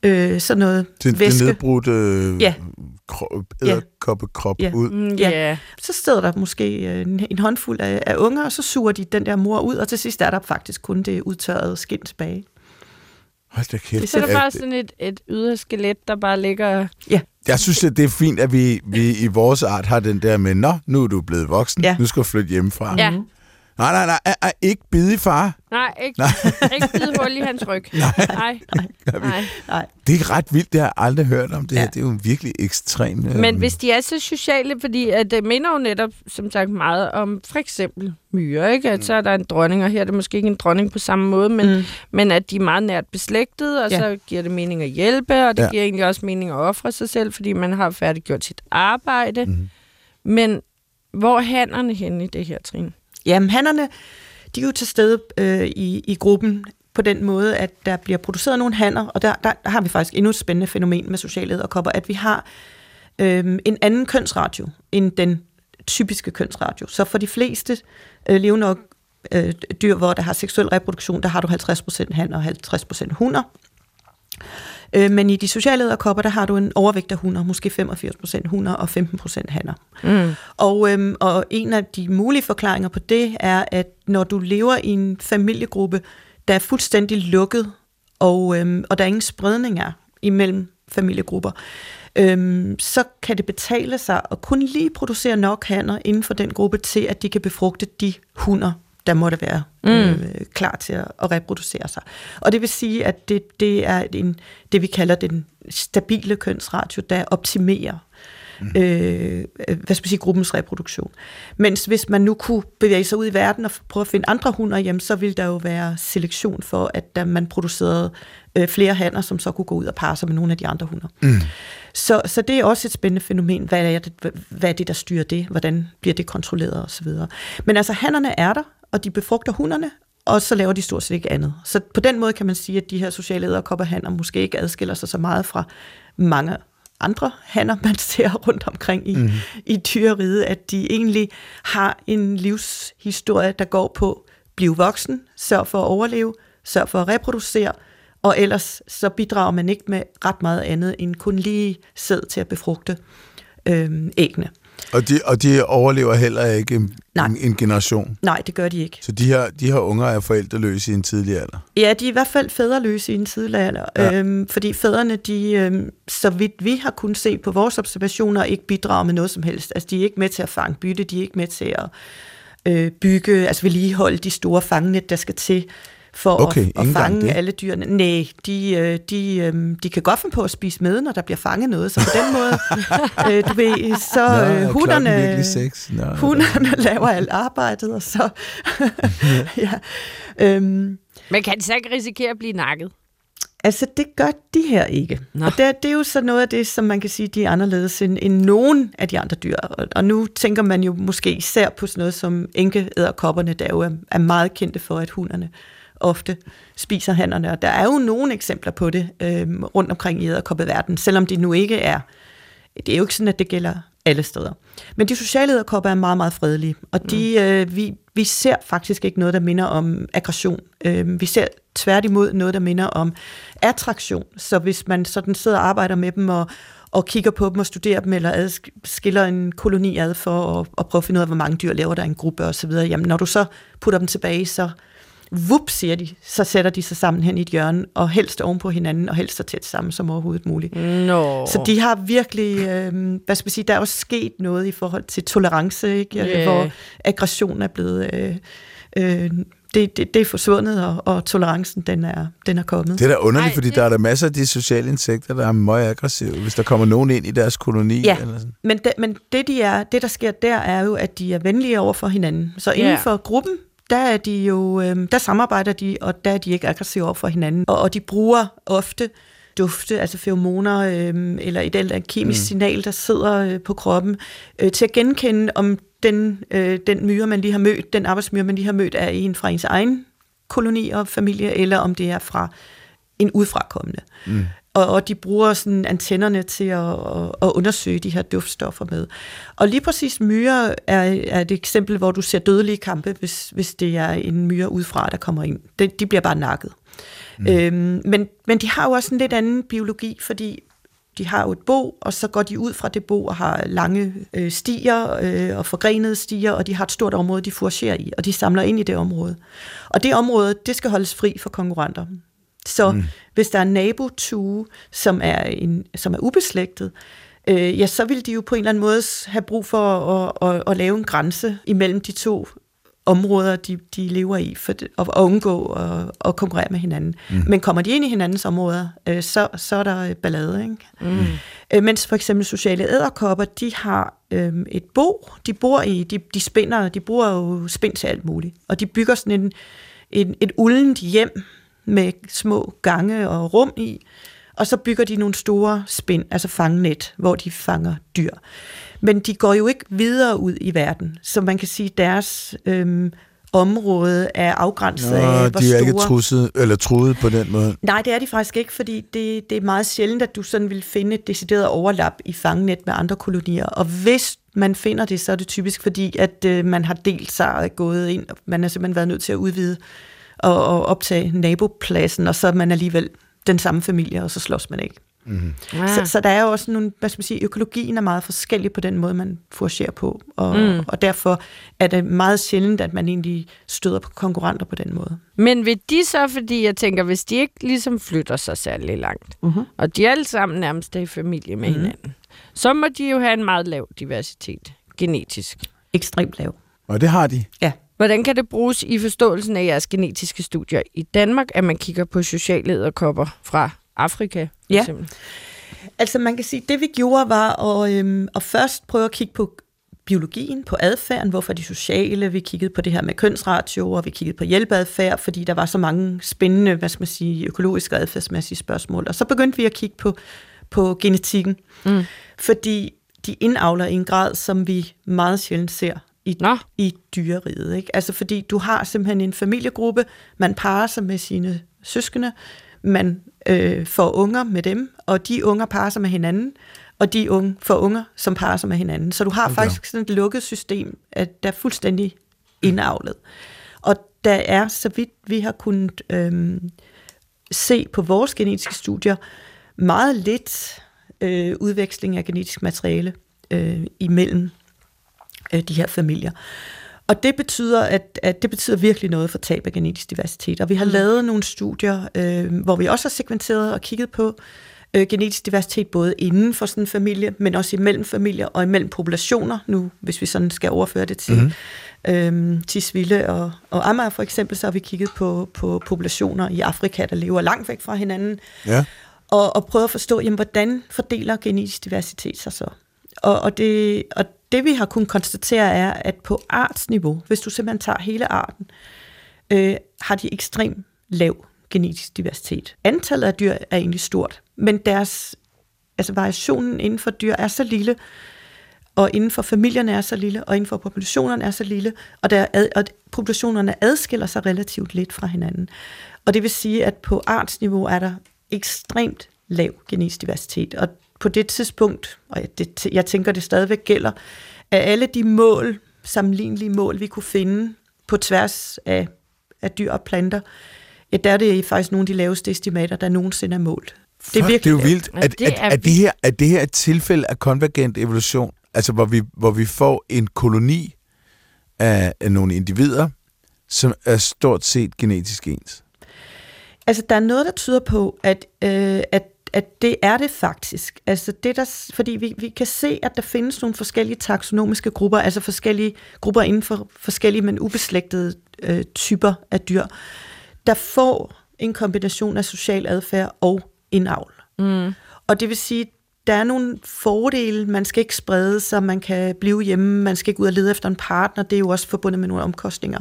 øh, sådan noget Det, det væske. nedbrudte øh, Ja. kro- Ja. æderkoppekrop Ja. ud. Mm, Ja. ja. Så sidder der måske øh, en, en håndfuld af, af unger, og så suger de den der mor ud, og til sidst er der faktisk kun det udtørrede skin tilbage. Hold da kæft. Så er der Ja, bare det- sådan et, et ydre skelet, der bare ligger... Jeg synes, at det er fint, at vi, vi i vores art har den der med, nå, nu er du blevet voksen, Ja. nu skal du flytte hjemmefra. Ja. Nej, nej, nej, ej, ej, ikke bide i far. Nej, ikke, nej. ikke bide hul i hans ryg. Nej. Nej. Nej. Nej. Det er ret vildt, det har jeg aldrig hørt om det her. Ja. Det er jo virkelig ekstremt. øh, Men hvis de er så sociale, fordi at det minder jo netop, som sagt, meget om for eksempel myrer, ikke? At så er der en dronning, og her er det måske ikke en dronning på samme måde, men, mm. men at de er meget nært beslægtet, og Ja. så giver det mening at hjælpe, og det Ja. giver egentlig også mening at ofre sig selv, fordi man har færdiggjort sit arbejde. Mm. Men hvor er hannerne henne i det her, Trine? Jamen, hannerne, de er jo til stede øh, i, i gruppen på den måde, at der bliver produceret nogle hanner, og der, der, der har vi faktisk endnu et spændende fænomen med sociale æderkopper, at vi har øh, en anden kønsratio end den typiske kønsratio. Så for de fleste øh, levende øh, dyr, hvor der har seksuel reproduktion, der har du 50% hanner og 50% hunder. Øh, men i de sociale æderkopper, der har du en overvægt af hunder, måske 85% hunder og 15% hanner. Mm. Og, øhm, og en af de mulige forklaringer på det er, at når du lever i en familiegruppe, der er fuldstændig lukket, og, øhm, og der er ingen spredning er imellem familiegrupper, øhm, så kan det betale sig at kun lige producere nok hanner inden for den gruppe til, at de kan befrugte de hunder, der måtte være øh, klar til at, at reproducere sig. Og det vil sige, at det, det er en, det, vi kalder den stabile kønsratio, der optimerer øh, hvad skal man sige, gruppens reproduktion. Mens hvis man nu kunne bevæge sig ud i verden og prøve at finde andre hunder hjem, så ville der jo være selektion for, at der man producerede øh, flere hanner, som så kunne gå ud og parre sig med nogle af de andre hunder. Mm. Så, så det er også et spændende fænomen. Hvad er, det, hvad er det, der styrer det? Hvordan bliver det kontrolleret osv.? Men altså, hannerne er der, og de befrugter hunderne, og så laver de stort set ikke andet. Så på den måde kan man sige, at de her sociale æderkopperhanner måske ikke adskiller sig så meget fra mange andre hanner, man ser rundt omkring i, mm. i dyreriget, at de egentlig har en livshistorie, der går på blive voksen, sørg for at overleve, sørg for at reproducere, og ellers så bidrager man ikke med ret meget andet end kun lige sæd til at befrugte øh, æggene. Og de, og de overlever heller ikke en, en, en generation? Nej, det gør de ikke. Så de her, de her unger er forældreløse i en tidlig alder? Ja, de er i hvert fald fædreløse i en tidlig alder. Ja. Øhm, fordi fædrene, de, øhm, så vidt vi har kunnet se på vores observationer, ikke bidrager med noget som helst. Altså, de er ikke med til at fange bytte, de er ikke med til at øh, bygge, altså vedligeholde de store fangenet, der skal til for okay, at, at fange det. alle dyrene. Nej, de, øh, de, øh, de kan godt finde på at spise med, når der bliver fanget noget. Så på den måde, øh, du ved, så Nå, øh, hunderne, Nå, hunderne laver alt arbejdet, og så... ja, øhm, Men kan de så ikke risikere at blive nakket? Altså, det gør de her ikke. Nå. Og det, det er jo så noget af det, som man kan sige, de er anderledes end, end nogen af de andre dyr. Og, og nu tænker man jo måske især på sådan noget som enkeæderkopperne, der jo er, er meget kendte for, at hunderne ofte spiser hannerne. Og der er jo nogle eksempler på det øh, rundt omkring i æderkoppeverdenen, selvom de nu ikke er... Det er jo ikke sådan, at det gælder alle steder. Men de sociale æderkopper er meget, meget fredelige, og de, mm. øh, vi, vi ser faktisk ikke noget, der minder om aggression. Øh, vi ser tværtimod noget, der minder om attraktion. Så hvis man sådan sidder og arbejder med dem og, og kigger på dem og studerer dem, eller skiller en koloni ad for at, at prøve at finde ud af, hvor mange dyr lever der i en gruppe osv., jamen når du så putter dem tilbage, så vup, siger de, så sætter de sig sammen hen i et hjørne, og helst oven på hinanden, og helst så tæt sammen som overhovedet muligt. No. Så de har virkelig, øh, hvad skal man sige, der er også sket noget i forhold til tolerance, ikke? Yeah. hvor aggression er blevet... Øh, øh, det, det, det er forsvundet, og, og tolerancen, den er, den er kommet. Det er da underligt, Ej, fordi det... der er der masser af de sociale insekter, der er meget aggressive, hvis der kommer nogen ind i deres koloni. Ja, eller sådan. men, det, men det, de er, det, der sker der, er jo, at de er venlige over for hinanden. Så inden yeah. for gruppen, der er de jo, øh, der samarbejder de, og der er de ikke aggressive over for hinanden. Og, og de bruger ofte dufte, altså feromoner, øh, eller et eller andet kemisk mm. signal, der sidder øh, på kroppen, øh, til at genkende, om den, øh, den myre, man lige har mødt, den arbejdsmyre, man lige har mødt, er en fra ens egen koloni og familie, eller om det er fra en udfrakommende. Mm og, og de bruger sådan antennerne til at, at, undersøge de her duftstoffer med. Og lige præcis myre er, er et eksempel, hvor du ser dødelige kampe, hvis, hvis det er en myre udefra, der kommer ind. De, de bliver bare nakket. Mm. Øhm, men, men de har jo også en lidt anden biologi, fordi de har jo et bo, og så går de ud fra det bo og har lange øh, stier øh, og forgrenede stier, og de har et stort område, de foragerer i, og de samler ind i det område. Og det område, det skal holdes fri for konkurrenter. Så mm. hvis der er en nabotue, som er, en, som er ubeslægtet, øh, ja, så vil de jo på en eller anden måde have brug for at, at, at lave en grænse imellem de to områder, de, de lever i, for at undgå at, at konkurrere med hinanden. Mm. Men kommer de ind i hinandens områder, øh, så, så er der ballade. Ikke? Mm. Øh, mens for eksempel sociale æderkopper, de har øh, et bo, de bor i, de, de spinder, de bruger jo spind til alt muligt, og de bygger sådan en, en, et uldent hjem, med små gange og rum i, og så bygger de nogle store spind, altså fangnet, hvor de fanger dyr. Men de går jo ikke videre ud i verden, så man kan sige, at deres øhm, område er afgrænset Nå, af, hvor de er store... ikke trusset, eller truet på den måde? Nej, det er de faktisk ikke, fordi det, det er meget sjældent, at du sådan vil finde et decideret overlap i fangnet med andre kolonier. Og hvis man finder det, så er det typisk fordi, at øh, man har delt sig og gået ind, og man har simpelthen været nødt til at udvide og, og optage nabopladsen, og så er man alligevel den samme familie, og så slås man ikke. Mm. Ja. Så, så der er jo også nogle, hvad skal man sige, økologien er meget forskellig på den måde, man foragerer på, og, mm. og derfor er det meget sjældent, at man egentlig støder på konkurrenter på den måde. Men vil de så, fordi jeg tænker, hvis de ikke ligesom flytter sig særlig langt, mm-hmm. og de alle sammen nærmest er i familie med mm. hinanden, så må de jo have en meget lav diversitet, genetisk. Ekstremt lav. Og det har de? Ja. Hvordan kan det bruges i forståelsen af jeres genetiske studier i Danmark, at man kigger på sociale æderkopper fra Afrika? For ja. Eksempel? Altså man kan sige, at det vi gjorde var at, øhm, at først prøve at kigge på biologien, på adfærden, hvorfor de sociale, vi kiggede på det her med kønsratio, og vi kiggede på hjælpeadfærd, fordi der var så mange spændende, hvad skal man sige, økologiske og adfærdsmæssige spørgsmål. Og så begyndte vi at kigge på, på genetikken, mm. fordi de indavler i en grad, som vi meget sjældent ser i, Nå. i dyreriget. Ikke? Altså fordi du har simpelthen en familiegruppe, man parer sig med sine søskende, man øh, får unger med dem, og de unger parer sig med hinanden, og de unge, for unger, som parer sig med hinanden. Så du har Okay. faktisk sådan et lukket system, at der er fuldstændig indavlet. Og der er, så vidt vi har kunnet øhm, se på vores genetiske studier, meget lidt øh, udveksling af genetisk materiale øh, imellem øh, de her familier. Og det betyder, at, at det betyder virkelig noget for tab af genetisk diversitet. Og vi har mm. lavet nogle studier, øh, hvor vi også har sekventeret og kigget på øh, genetisk diversitet, både inden for sådan en familie, men også imellem familier og imellem populationer. Nu, hvis vi sådan skal overføre det til, mm. øh, til Sville og, og Amager for eksempel, så har vi kigget på, på populationer i Afrika, der lever langt væk fra hinanden, Ja. og, og prøve at forstå, jamen, hvordan fordeler genetisk diversitet sig så? Og, og, det, og det vi har kunnet konstatere er, at på artsniveau, hvis du simpelthen tager hele arten, øh, har de ekstremt lav genetisk diversitet. Antallet af dyr er egentlig stort, men deres, altså variationen inden for dyr er så lille, og inden for familierne er så lille, og inden for populationerne er så lille, og, der ad, og populationerne adskiller sig relativt lidt fra hinanden. Og det vil sige, at på artsniveau er der ekstremt lav genetisk diversitet, og på det tidspunkt, og jeg- det, jeg tænker, det stadigvæk gælder, at alle de mål, sammenlignelige mål, vi kunne finde på tværs af, af dyr og planter, ja, der er det faktisk nogle af de laveste estimater, der nogensinde er målt. Det er, Fuck, det er jo vildt. Er, det er, er er, det her, er det her et tilfælde af konvergent evolution? Altså, hvor vi, hvor vi får en koloni af, af nogle individer, som er stort set genetisk ens? Altså, der er noget, der tyder på, at, øh, at, at det er det faktisk. Altså, det der, fordi vi, vi kan se, at der findes nogle forskellige taksonomiske grupper, altså forskellige grupper inden for forskellige, men ubeslægtede øh, typer af dyr, der får en kombination af social adfærd og indavl. Mm. Og det vil sige, der er nogle fordele. Man skal ikke sprede sig, man kan blive hjemme, man skal ikke ud og lede efter en partner. Det er jo også forbundet med nogle omkostninger.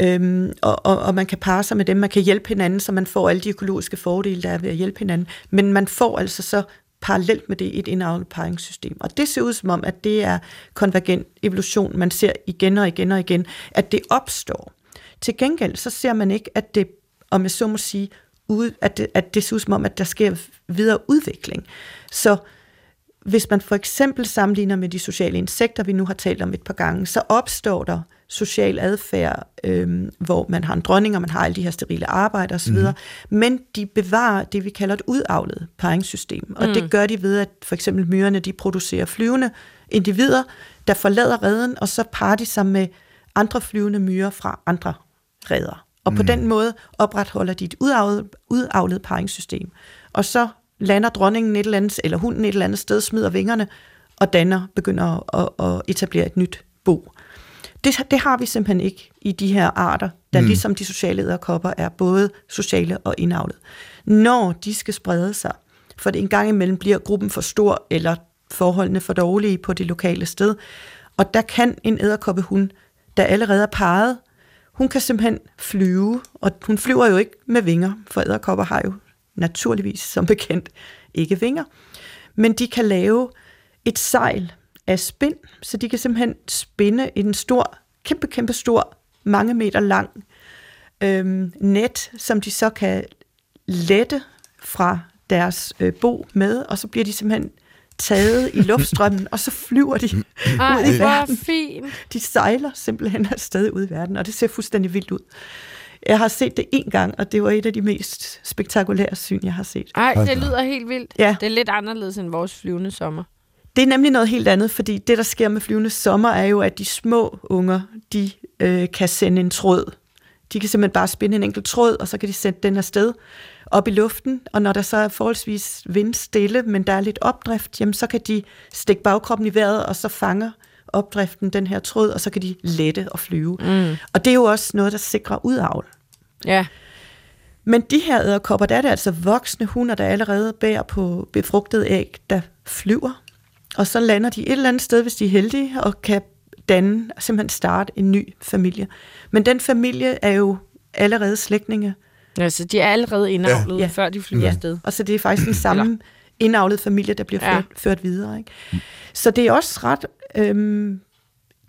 Øhm, og, og, og man kan parre sig med dem, man kan hjælpe hinanden, så man får alle de økologiske fordele, der er ved at hjælpe hinanden. Men man får altså så parallelt med det et indavlet paringssystem. Og det ser ud som om, at det er konvergent evolution, man ser igen og igen og igen, at det opstår. Til gengæld så ser man ikke, at det, om jeg så må sige, ud, at, det, at det ser ud som om, at der sker videre udvikling. Så hvis man for eksempel sammenligner med de sociale insekter, vi nu har talt om et par gange, så opstår der social adfærd, øhm, hvor man har en dronning, og man har alle de her sterile arbejder osv., mm. men de bevarer det, vi kalder et udavlet paringssystem. Og mm. det gør de ved, at for eksempel myrerne, de producerer flyvende individer, der forlader reden, og så parer de sig med andre flyvende myrer fra andre reder. Og på mm. den måde opretholder de et udavlet, udavlet paringssystem. Og så lander dronningen et eller andet, eller hunden et eller andet sted, smider vingerne, og danner, begynder at, at etablere et nyt bo. Det, det har vi simpelthen ikke i de her arter, der mm. ligesom de sociale æderkopper er både sociale og indavlet. Når de skal sprede sig, for en gang imellem bliver gruppen for stor, eller forholdene for dårlige på det lokale sted, og der kan en æderkoppehund, der allerede er parret, hun kan simpelthen flyve, og hun flyver jo ikke med vinger, for æderkopper har jo naturligvis som bekendt ikke vinger. Men de kan lave et sejl af spind, så de kan simpelthen spinde en stor, kæmpe, kæmpe stor, mange meter lang øhm, net, som de så kan lette fra deres øh, bo med, og så bliver de simpelthen taget i luftstrømmen, og så flyver de Ej, ud i verden. fint. De sejler simpelthen afsted ud i verden, og det ser fuldstændig vildt ud. Jeg har set det en gang, og det var et af de mest spektakulære syn, jeg har set. Ej, Hold det lyder helt vildt. Ja. Det er lidt anderledes end vores flyvende sommer. Det er nemlig noget helt andet, fordi det, der sker med flyvende sommer, er jo, at de små unger, de øh, kan sende en tråd. De kan simpelthen bare spinde en enkelt tråd, og så kan de sende den afsted op i luften, og når der så er forholdsvis vindstille, men der er lidt opdrift, jamen så kan de stikke bagkroppen i vejret, og så fanger opdriften den her tråd, og så kan de lette og flyve. Mm. Og det er jo også noget, der sikrer udavl. Ja. Men de her æderkopper, der er det altså voksne hunder, der allerede bærer på befrugtede æg, der flyver. Og så lander de et eller andet sted, hvis de er heldige, og kan danne, simpelthen starte en ny familie. Men den familie er jo allerede slægtninge. Altså, de er allerede indavlet, Ja. ja. før de flyver Ja. afsted. Og så det er faktisk den samme indavlede familie, der bliver Ja. ført, ført videre. Ikke? Så det er også ret, øhm,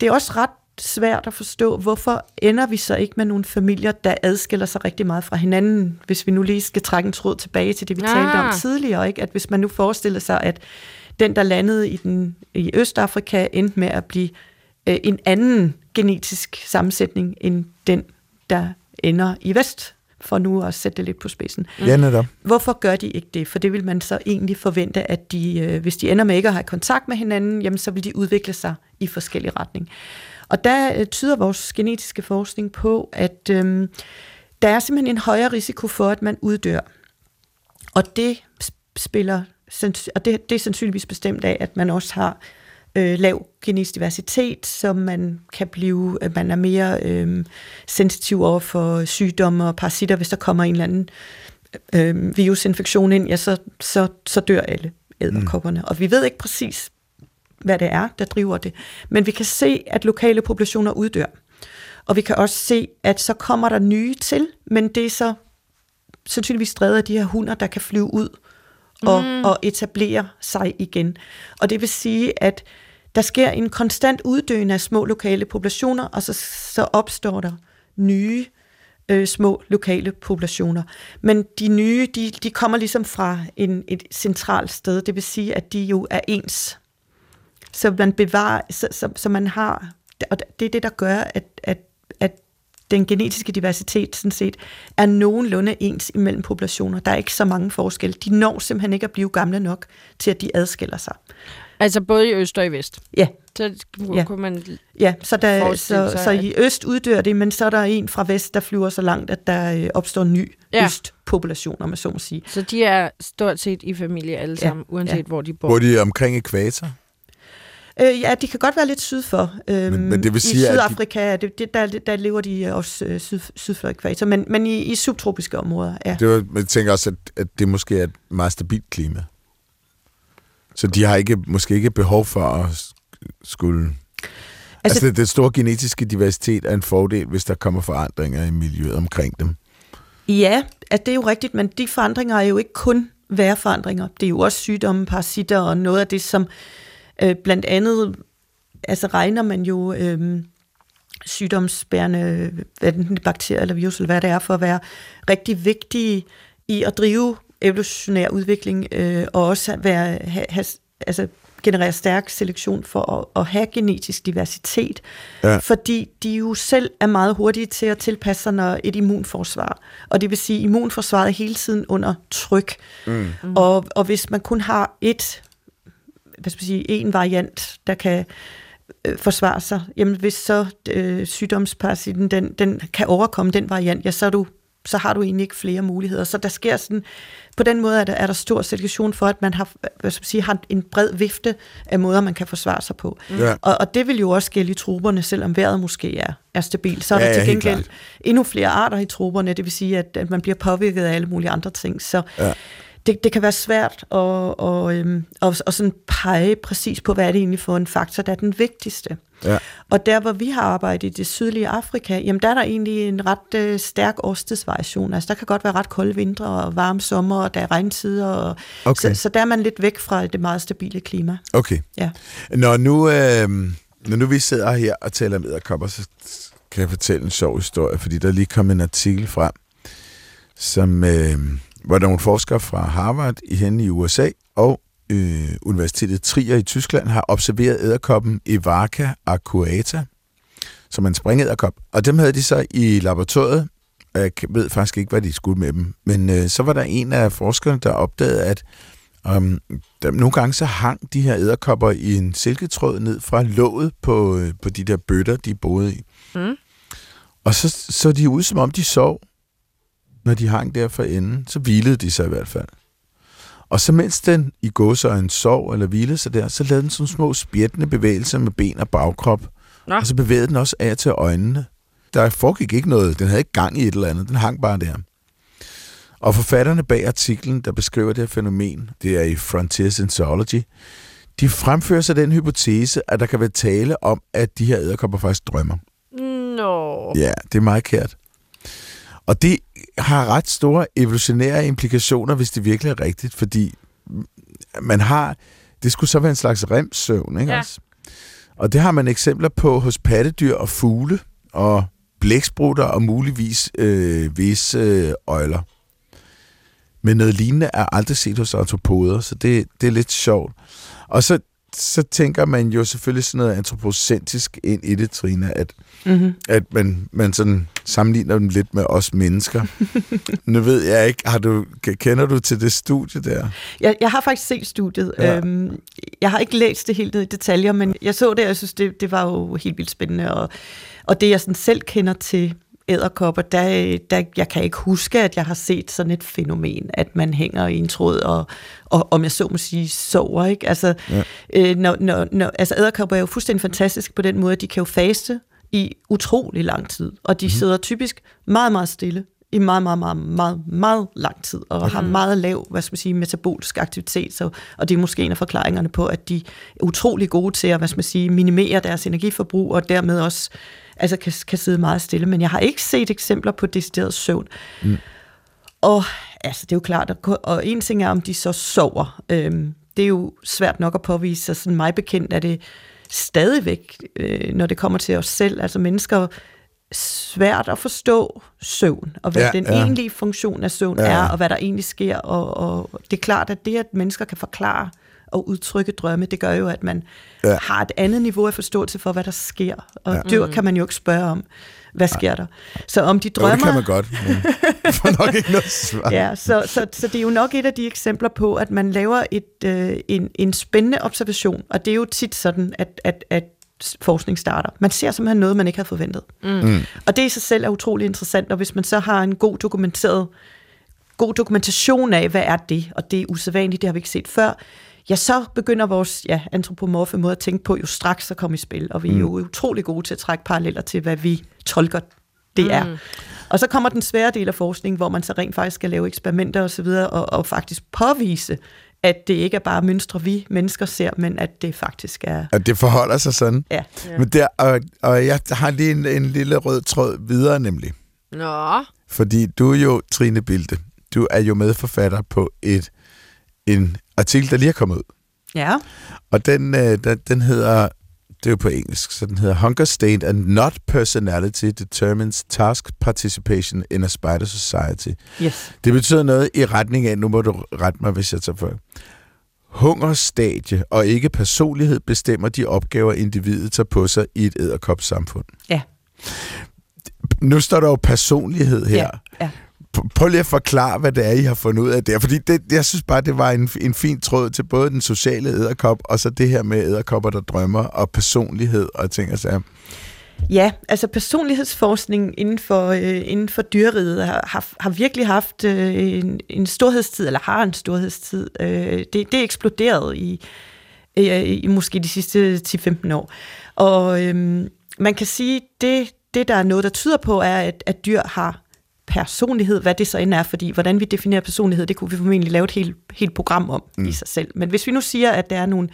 det er også ret svært at forstå, hvorfor ender vi så ikke med nogle familier, der adskiller sig rigtig meget fra hinanden, hvis vi nu lige skal trække en tråd tilbage til det, vi Ah. talte om tidligere, ikke? at hvis man nu forestiller sig, at den, der landede i, den, i Østafrika, endte med at blive øh, en anden genetisk sammensætning end den, der ender i Vest, for nu at sætte det lidt på spidsen. Ja, netop. Hvorfor gør de ikke det? For det vil man så egentlig forvente, at de, øh, hvis de ender med ikke at have kontakt med hinanden, jamen så vil de udvikle sig i forskellige retning. Og der øh, tyder vores genetiske forskning på, at øh, der er simpelthen en højere risiko for, at man uddør. Og det spiller og det, det er sandsynligvis bestemt af, at man også har øh, lav genetisk diversitet, så man kan blive, at man er mere øh, sensitiv over for sygdomme og parasitter. Hvis der kommer en eller anden øh, virusinfektion ind, ja, så, så, så dør alle æderkopperne. Mm. Og vi ved ikke præcis, hvad det er, der driver det. Men vi kan se, at lokale populationer uddør. Og vi kan også se, at så kommer der nye til, men det er så sandsynligvis drevet af de her hunder, der kan flyve ud og, mm. og etablere sig igen. Og det vil sige, at der sker en konstant uddøen af små lokale populationer, og så, så opstår der nye øh, små lokale populationer. Men de nye, de, de kommer ligesom fra en, et centralt sted, det vil sige, at de jo er ens. Så man bevarer, så, så, så man har, og det er det, der gør, at, at, at den genetiske diversitet sådan set er nogenlunde ens imellem populationer. Der er ikke så mange forskelle. De når simpelthen ikke at blive gamle nok til, at de adskiller sig. Altså både i øst og i vest? Ja. Så ja. kunne man Ja, så, der, så, så i øst uddør det, men så er der en fra vest, der flyver så langt, at der øh, opstår en ny ja. østpopulation, om man så må sige. Så de er stort set i familie alle sammen, ja. uanset ja. hvor de bor? Hvor de omkring ekvator? Øh, ja, de kan godt være lidt syd for. Øhm, men, men det vil sige, I Sydafrika, de... det, der, der lever de også øh, syd, syd for ekvator, men, men i, i subtropiske områder, ja. Det var, jeg tænker også, at, at det måske er et meget stabilt klima. Så de har ikke, måske ikke behov for at skulle... Altså, altså det, den store genetiske diversitet er en fordel, hvis der kommer forandringer i miljøet omkring dem. Ja, at det er jo rigtigt, men de forandringer er jo ikke kun vejrforandringer. Det er jo også sygdomme, parasitter og noget af det, som øh, blandt andet altså regner man jo øh, sygdomsbærende enten bakterier eller virus, eller hvad det er, for at være rigtig vigtige i at drive evolutionær udvikling, øh, og også være, ha, ha, altså generere stærk selektion for at, at have genetisk diversitet, ja. fordi de jo selv er meget hurtige til at tilpasse sig, når et immunforsvar. Og det vil sige, at immunforsvaret er hele tiden under tryk. Mm. Og, og hvis man kun har et, hvad skal sige, en variant, der kan øh, forsvare sig, jamen hvis så øh, sygdomsparasitten, den, den kan overkomme den variant, ja, så er du så har du egentlig ikke flere muligheder. Så der sker sådan, på den måde er der, er der stor selektion for, at man har, hvad skal man sige, har en bred vifte af måder, man kan forsvare sig på. Mm. Ja. Og, og det vil jo også gælde i troberne, selvom vejret måske er, er stabilt. Så er ja, der til gengæld endnu flere arter i troberne, det vil sige, at, at man bliver påvirket af alle mulige andre ting. Så ja det, det kan være svært at, og, øhm, og, og sådan pege præcis på, hvad er det egentlig for en faktor, der er den vigtigste. Ja. Og der, hvor vi har arbejdet i det sydlige Afrika, jamen der er der egentlig en ret øh, stærk årstidsvariation. Altså der kan godt være ret kolde vintre og varme sommer, og der er regntider. Og, okay. så, så der er man lidt væk fra det meget stabile klima. Okay. Ja. Når nu, øh, når nu vi sidder her og taler om æderkopper, så kan jeg fortælle en sjov historie, fordi der lige kom en artikel frem, som... Øh, hvor nogle forskere fra Harvard i henne i USA og øh, Universitetet Trier i Tyskland har observeret æderkoppen Evarca arcuata, som en springæderkop. Og dem havde de så i laboratoriet. Jeg ved faktisk ikke, hvad de skulle med dem. Men øh, så var der en af forskerne, der opdagede, at um, der, nogle gange så hang de her æderkopper i en silketråd ned fra låget på, øh, på de der bøtter, de boede i. Mm. Og så så de ud, som om de sov når de hang der for enden, så hvilede de sig i hvert fald. Og så mens den i en sov eller hvilede sig der, så lavede den sådan små spjættende bevægelser med ben og bagkrop. Nå. Og så bevægede den også af til øjnene. Der foregik ikke noget. Den havde ikke gang i et eller andet. Den hang bare der. Og forfatterne bag artiklen, der beskriver det her fænomen, det er i Frontiers in Zoology, de fremfører sig den hypotese, at der kan være tale om, at de her æderkopper faktisk drømmer. Nå. Ja, det er meget kært. Og det har ret store evolutionære implikationer, hvis det virkelig er rigtigt, fordi man har, det skulle så være en slags remsøvn, ikke ja. også? Og det har man eksempler på hos pattedyr og fugle, og blæksprutter og muligvis øh, visse øh, øjler. Men noget lignende er aldrig set hos artopoder, så det, det er lidt sjovt. Og så, så tænker man jo selvfølgelig sådan noget antropocentrisk ind i det, Trine, at, mm-hmm. at man, man sådan sammenligner dem lidt med os mennesker. nu ved jeg ikke, har du, kender du til det studie der? Jeg, jeg har faktisk set studiet. Ja. Øhm, jeg har ikke læst det helt ned i detaljer, men jeg så det, og jeg synes, det, det var jo helt vildt spændende. Og, og det, jeg sådan selv kender til æderkopper, der, der, jeg kan ikke huske, at jeg har set sådan et fænomen, at man hænger i en tråd og, og om jeg så må sige, sover. Ikke? Altså, ja. øh, når, når, når, altså æderkopper er jo fuldstændig fantastisk på den måde, at de kan jo faste i utrolig lang tid, og de mm. sidder typisk meget, meget stille i meget, meget, meget, meget, meget lang tid, og okay. har meget lav, hvad skal man sige, metabolisk aktivitet, så, og det er måske en af forklaringerne på, at de er utrolig gode til at, hvad skal man sige, minimere deres energiforbrug, og dermed også altså kan, kan sidde meget stille. Men jeg har ikke set eksempler på decideret søvn. Mm. Og altså, det er jo klart, at, og en ting er, om de så sover. Øhm, det er jo svært nok at påvise, så sådan mig bekendt er det stadigvæk, øh, når det kommer til os selv, altså mennesker, svært at forstå søvn, og hvad ja, den ja. egentlige funktion af søvn ja. er, og hvad der egentlig sker. Og, og det er klart, at det, at mennesker kan forklare og udtrykke drømme, det gør jo, at man ja. har et andet niveau af forståelse for, hvad der sker. Og ja. dyr kan man jo ikke spørge om, hvad sker der. Så om de drømmer... Jo, det kan man godt, men får nok ikke noget svar. ja, så, så, så det er jo nok et af de eksempler på, at man laver et, øh, en, en spændende observation, og det er jo tit sådan, at, at, at forskning starter. Man ser simpelthen noget, man ikke havde forventet. Mm. Mm. Og det i sig selv er utrolig interessant, og hvis man så har en god dokumenteret god dokumentation af, hvad er det, og det er usædvanligt, det har vi ikke set før, ja, så begynder vores ja, antropomorfe måde at tænke på jo straks at komme i spil, og vi er jo mm. utrolig gode til at trække paralleller til, hvad vi tolker det mm. er. Og så kommer den svære del af forskningen, hvor man så rent faktisk skal lave eksperimenter osv., og, og, og faktisk påvise, at det ikke er bare mønstre, vi mennesker ser, men at det faktisk er... At det forholder sig sådan. Ja. Men der, og, og jeg har lige en, en lille rød tråd videre nemlig. Nå. Fordi du er jo, Trine Bilde, du er jo medforfatter på et en artikel, der lige er kommet ud. Ja. Og den, øh, den, den hedder, det er jo på engelsk, så den hedder Hunger State and Not Personality Determines Task Participation in a Spider Society. Yes. Det betyder noget i retning af, nu må du rette mig, hvis jeg tager for. Hungerstadie og ikke personlighed bestemmer de opgaver, individet tager på sig i et æderkopssamfund. Ja. Nu står der jo personlighed her. Ja, ja prøv lige at forklare, hvad det er, I har fundet ud af der. Fordi det, jeg synes bare, det var en, en fin tråd til både den sociale æderkop, og så det her med æderkopper, der drømmer, og personlighed og ting og sager. Ja, altså personlighedsforskning inden for, øh, inden for dyreriget har, har, har virkelig haft øh, en, en storhedstid, eller har en storhedstid. Øh, det, det er eksploderet i, øh, i måske de sidste 10-15 år. Og øh, man kan sige, det, det der er noget, der tyder på, er, at, at dyr har personlighed, hvad det så end er, fordi hvordan vi definerer personlighed, det kunne vi formentlig lave et helt, helt program om mm. i sig selv. Men hvis vi nu siger, at der er nogle,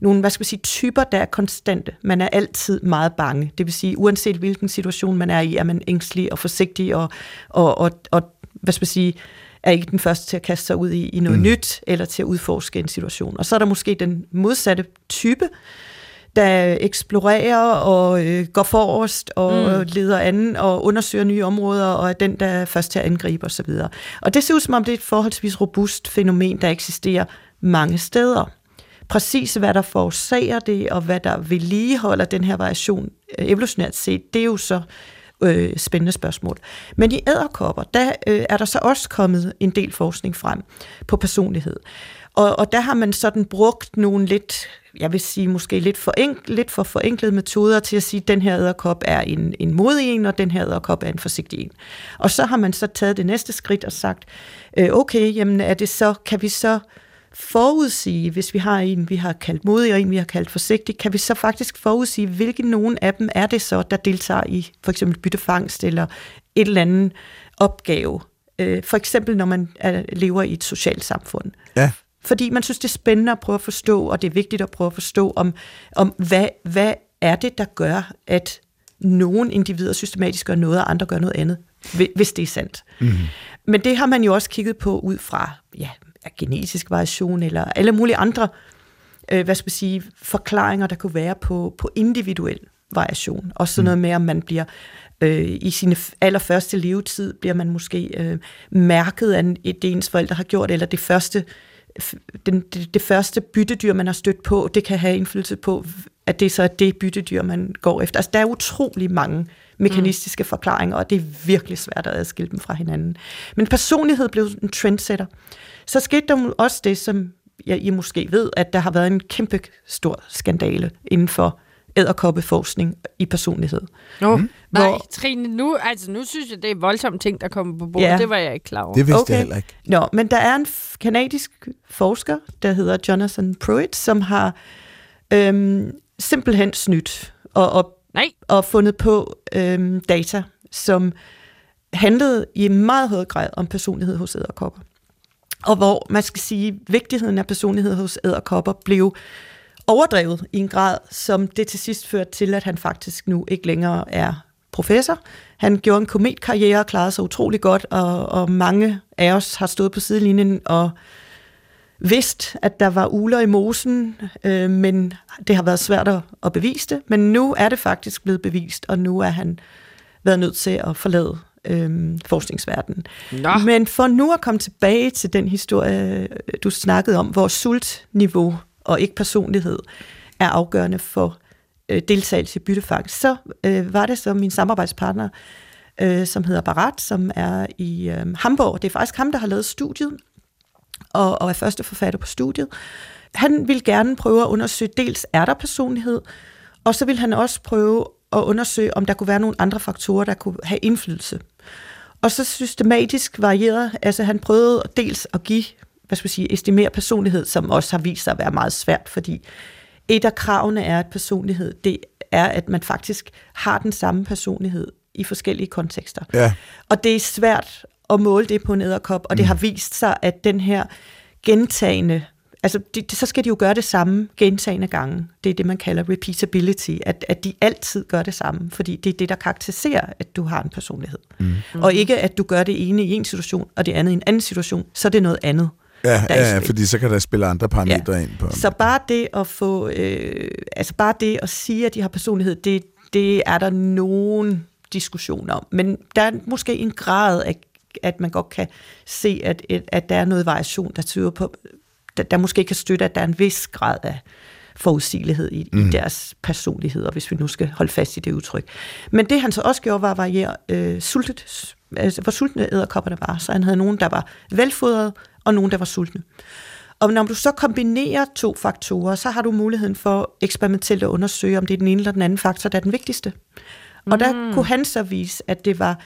nogle hvad skal vi sige, typer, der er konstante, man er altid meget bange, det vil sige, uanset hvilken situation man er i, er man ængstelig og forsigtig og, og, og, og hvad skal vi sige, er ikke den første til at kaste sig ud i, i noget mm. nyt, eller til at udforske en situation. Og så er der måske den modsatte type, der eksplorerer og øh, går forrest og mm. leder an og undersøger nye områder og er den, der er først til at angribe osv. Og, og det ser ud som om, det er et forholdsvis robust fænomen, der eksisterer mange steder. Præcis hvad der forårsager det, og hvad der vedligeholder den her variation øh, evolutionært set, det er jo så øh, spændende spørgsmål. Men i æderkopper, der øh, er der så også kommet en del forskning frem på personlighed. Og, og der har man sådan brugt nogle lidt, jeg vil sige måske lidt for, lidt for forenklede metoder til at sige, at den her æderkop er en, en modig en, og den her æderkop er en forsigtig en. Og så har man så taget det næste skridt og sagt, øh, okay, jamen er det så, kan vi så forudsige, hvis vi har en, vi har kaldt modig, og en, vi har kaldt forsigtig, kan vi så faktisk forudsige, hvilke nogen af dem er det så, der deltager i for eksempel byttefangst eller et eller andet opgave. Øh, for eksempel, når man er, lever i et socialt samfund. Ja fordi man synes, det er spændende at prøve at forstå, og det er vigtigt at prøve at forstå, om, om hvad, hvad er det, der gør, at nogle individer systematisk gør noget, og andre gør noget andet, hvis det er sandt. Mm. Men det har man jo også kigget på ud fra ja, genetisk variation, eller alle mulige andre øh, hvad skal man sige, forklaringer, der kunne være på, på individuel variation. Og sådan mm. noget med, om man bliver øh, i sin allerførste levetid, bliver man måske øh, mærket af det, ens forældre har gjort, eller det første den, det, det første byttedyr, man har stødt på, det kan have indflydelse på, at det så er det byttedyr, man går efter. Altså, der er utrolig mange mekanistiske mm. forklaringer, og det er virkelig svært at adskille dem fra hinanden. Men personlighed blev en trendsetter. Så skete der også det, som ja, I måske ved, at der har været en kæmpe stor skandale inden for æderkoppeforskning i personlighed. Nå, mm. nej, hvor, Trine, nu, altså, nu synes jeg, det er voldsomme ting, der kommer på bordet. Ja, det var jeg ikke klar over. Det vidste okay. jeg heller ikke. Nå, men der er en kanadisk forsker, der hedder Jonathan Pruitt, som har øhm, simpelthen snydt og, og, nej. og fundet på øhm, data, som handlede i meget høj grad om personlighed hos æderkopper. Og hvor man skal sige, vigtigheden af personlighed hos æderkopper blev overdrevet i en grad, som det til sidst førte til, at han faktisk nu ikke længere er professor. Han gjorde en kometkarriere og klarede sig utrolig godt, og, og mange af os har stået på sidelinjen og vidst, at der var uler i mosen, øh, men det har været svært at, at bevise det. Men nu er det faktisk blevet bevist, og nu er han været nødt til at forlade øh, forskningsverdenen. Nå. Men for nu at komme tilbage til den historie, du snakkede om, hvor sultniveau og ikke personlighed er afgørende for øh, deltagelse i byttefangst, så øh, var det så min samarbejdspartner, øh, som hedder Barat, som er i øh, Hamburg. Det er faktisk ham, der har lavet studiet, og, og er første forfatter på studiet. Han vil gerne prøve at undersøge, dels er der personlighed, og så vil han også prøve at undersøge, om der kunne være nogle andre faktorer, der kunne have indflydelse. Og så systematisk varieret, altså han prøvede dels at give hvad skal sige, estimere personlighed, som også har vist sig at være meget svært, fordi et af kravene er, at personlighed, det er, at man faktisk har den samme personlighed i forskellige kontekster. Ja. Og det er svært at måle det på en æderkop, og det mm. har vist sig, at den her gentagende altså de, så skal de jo gøre det samme gentagende gange. Det er det, man kalder repeatability, at, at de altid gør det samme, fordi det er det, der karakteriserer, at du har en personlighed. Mm. Og ikke, at du gør det ene i en situation, og det andet i en anden situation, så er det noget andet. Ja, ja, ja, fordi så kan der spille andre parametre ja. ind på. Så bare det at få, øh, altså bare det at sige, at de har personlighed, det, det er der nogen diskussion om. Men der er måske en grad af, at man godt kan se, at, at der er noget variation, der tyder på, der, der måske kan støtte, at der er en vis grad af forudsigelighed i, mm. i deres personligheder, hvis vi nu skal holde fast i det udtryk. Men det han så også gjorde, var at variere øh, sultet, altså hvor sultne æderkopperne var. Så han havde nogen, der var velfodret, og nogen, der var sultne. Og når du så kombinerer to faktorer, så har du muligheden for eksperimentelt at undersøge, om det er den ene eller den anden faktor, der er den vigtigste. Og mm. der kunne han så vise, at det var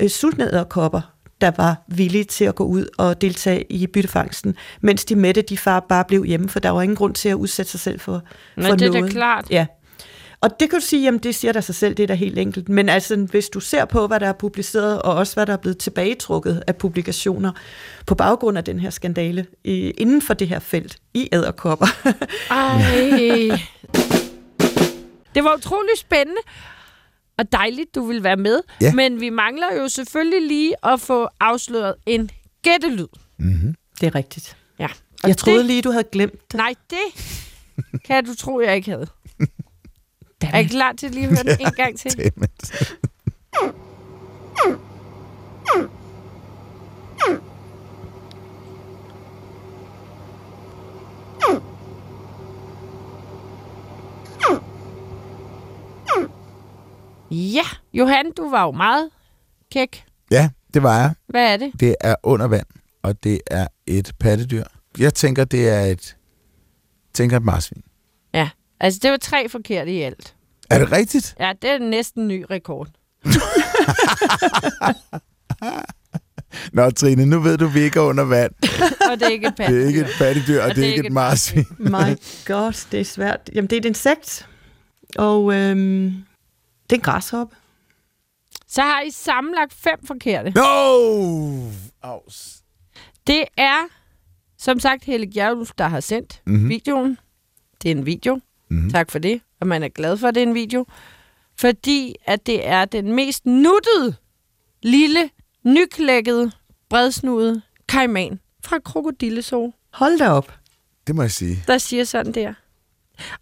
øh, sultne æderkopper, der var villige til at gå ud og deltage i byttefangsten, mens de mætte, de far bare blev hjemme, for der var ingen grund til at udsætte sig selv for, for noget. det er klart. Ja. Og det kan du sige, jamen det siger der sig selv, det er da helt enkelt. Men altså, hvis du ser på, hvad der er publiceret, og også hvad der er blevet tilbagetrukket af publikationer på baggrund af den her skandale i, inden for det her felt i æderkopper. Ej. Det var utrolig spændende og dejligt, du vil være med. Ja. Men vi mangler jo selvfølgelig lige at få afsløret en gættelyd. Mm-hmm. Det er rigtigt. Ja. Og jeg troede lige, du havde glemt det. Nej, det kan du tro, jeg ikke havde. Er I klar til lige at høre den en gang til? Dammit. Ja, Johan, du var jo meget kæk. Ja, det var jeg. Hvad er det? Det er under vand, og det er et pattedyr. Jeg tænker, det er et, tænker et marsvin. Ja, altså det var tre forkerte i alt. Er det rigtigt? Ja, det er næsten en ny rekord. Nå, Trine, nu ved du, vi ikke er under vand. Og det er ikke et Det er ikke et pattedyr, og, og det er ikke et marsvin. My god, det er svært. Jamen, det er et insekt, og øhm, det er en græshoppe. Så har I sammenlagt fem forkerte. No! Aus. Det er, som sagt, Helle Gjærluf, der har sendt Mhm. mm-hmm. videoen. Det er en video. Mhm. Mm-hmm. Tak for det. Og man er glad for, at det er en video. Fordi at det er den mest nuttede, lille, nyklækkede, bredsnudede kaiman fra Krokodilleså, Hold da op. Det må jeg sige. der siger sådan der.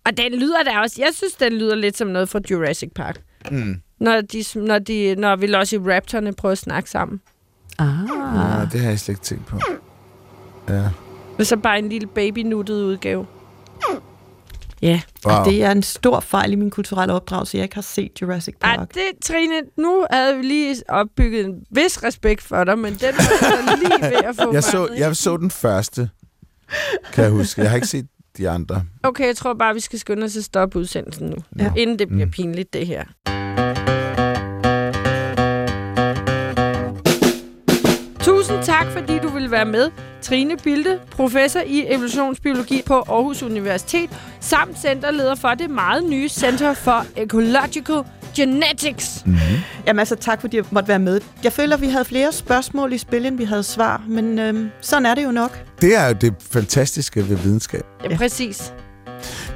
Og den lyder der også. Jeg synes, den lyder lidt som noget fra Jurassic Park. Mm. Når, de, når, de, når Velociraptorne prøver at snakke sammen. Ah. Ja, det har jeg slet ikke tænkt på. Ja. Og så bare en lille baby-nuttet udgave. Ja. Wow. Og det er en stor fejl i min kulturelle opdragelse, jeg ikke har set Jurassic Ej, Park. det, Trine, nu havde vi lige opbygget en vis respekt for dig, men den var så lige ved at få Jeg så, jeg så den første, kan jeg huske. Jeg har ikke set de andre. Okay, jeg tror bare, vi skal skynde os at stoppe udsendelsen nu. Ja. Inden det bliver Mm. pinligt, det her. Tusind tak, fordi du ville være med. Trine Bilde, professor i evolutionsbiologi på Aarhus Universitet, samt centerleder for det meget nye Center for Ecological Genetics. Mm-hmm. Jamen altså, tak fordi jeg måtte være med. Jeg føler, vi havde flere spørgsmål i spil, end vi havde svar, men øhm, sådan er det jo nok. Det er jo det fantastiske ved videnskab. Ja, præcis.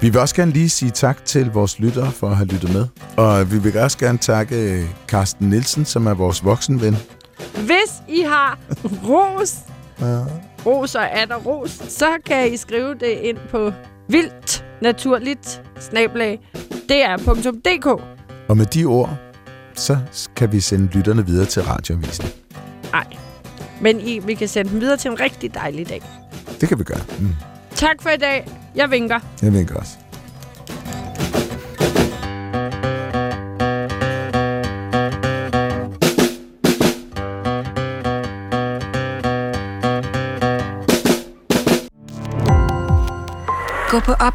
Vi vil også gerne lige sige tak til vores lyttere for at have lyttet med. Og vi vil også gerne takke Carsten Nielsen, som er vores voksenven. Hvis I har ros, ros og er der ros, så kan I skrive det ind på vildt naturligt snablag dr.dk. Og med de ord, så kan vi sende lytterne videre til radioavisen. Nej, men I, vi kan sende dem videre til en rigtig dejlig dag. Det kan vi gøre. Mm. Tak for i dag. Jeg vinker. Jeg vinker også.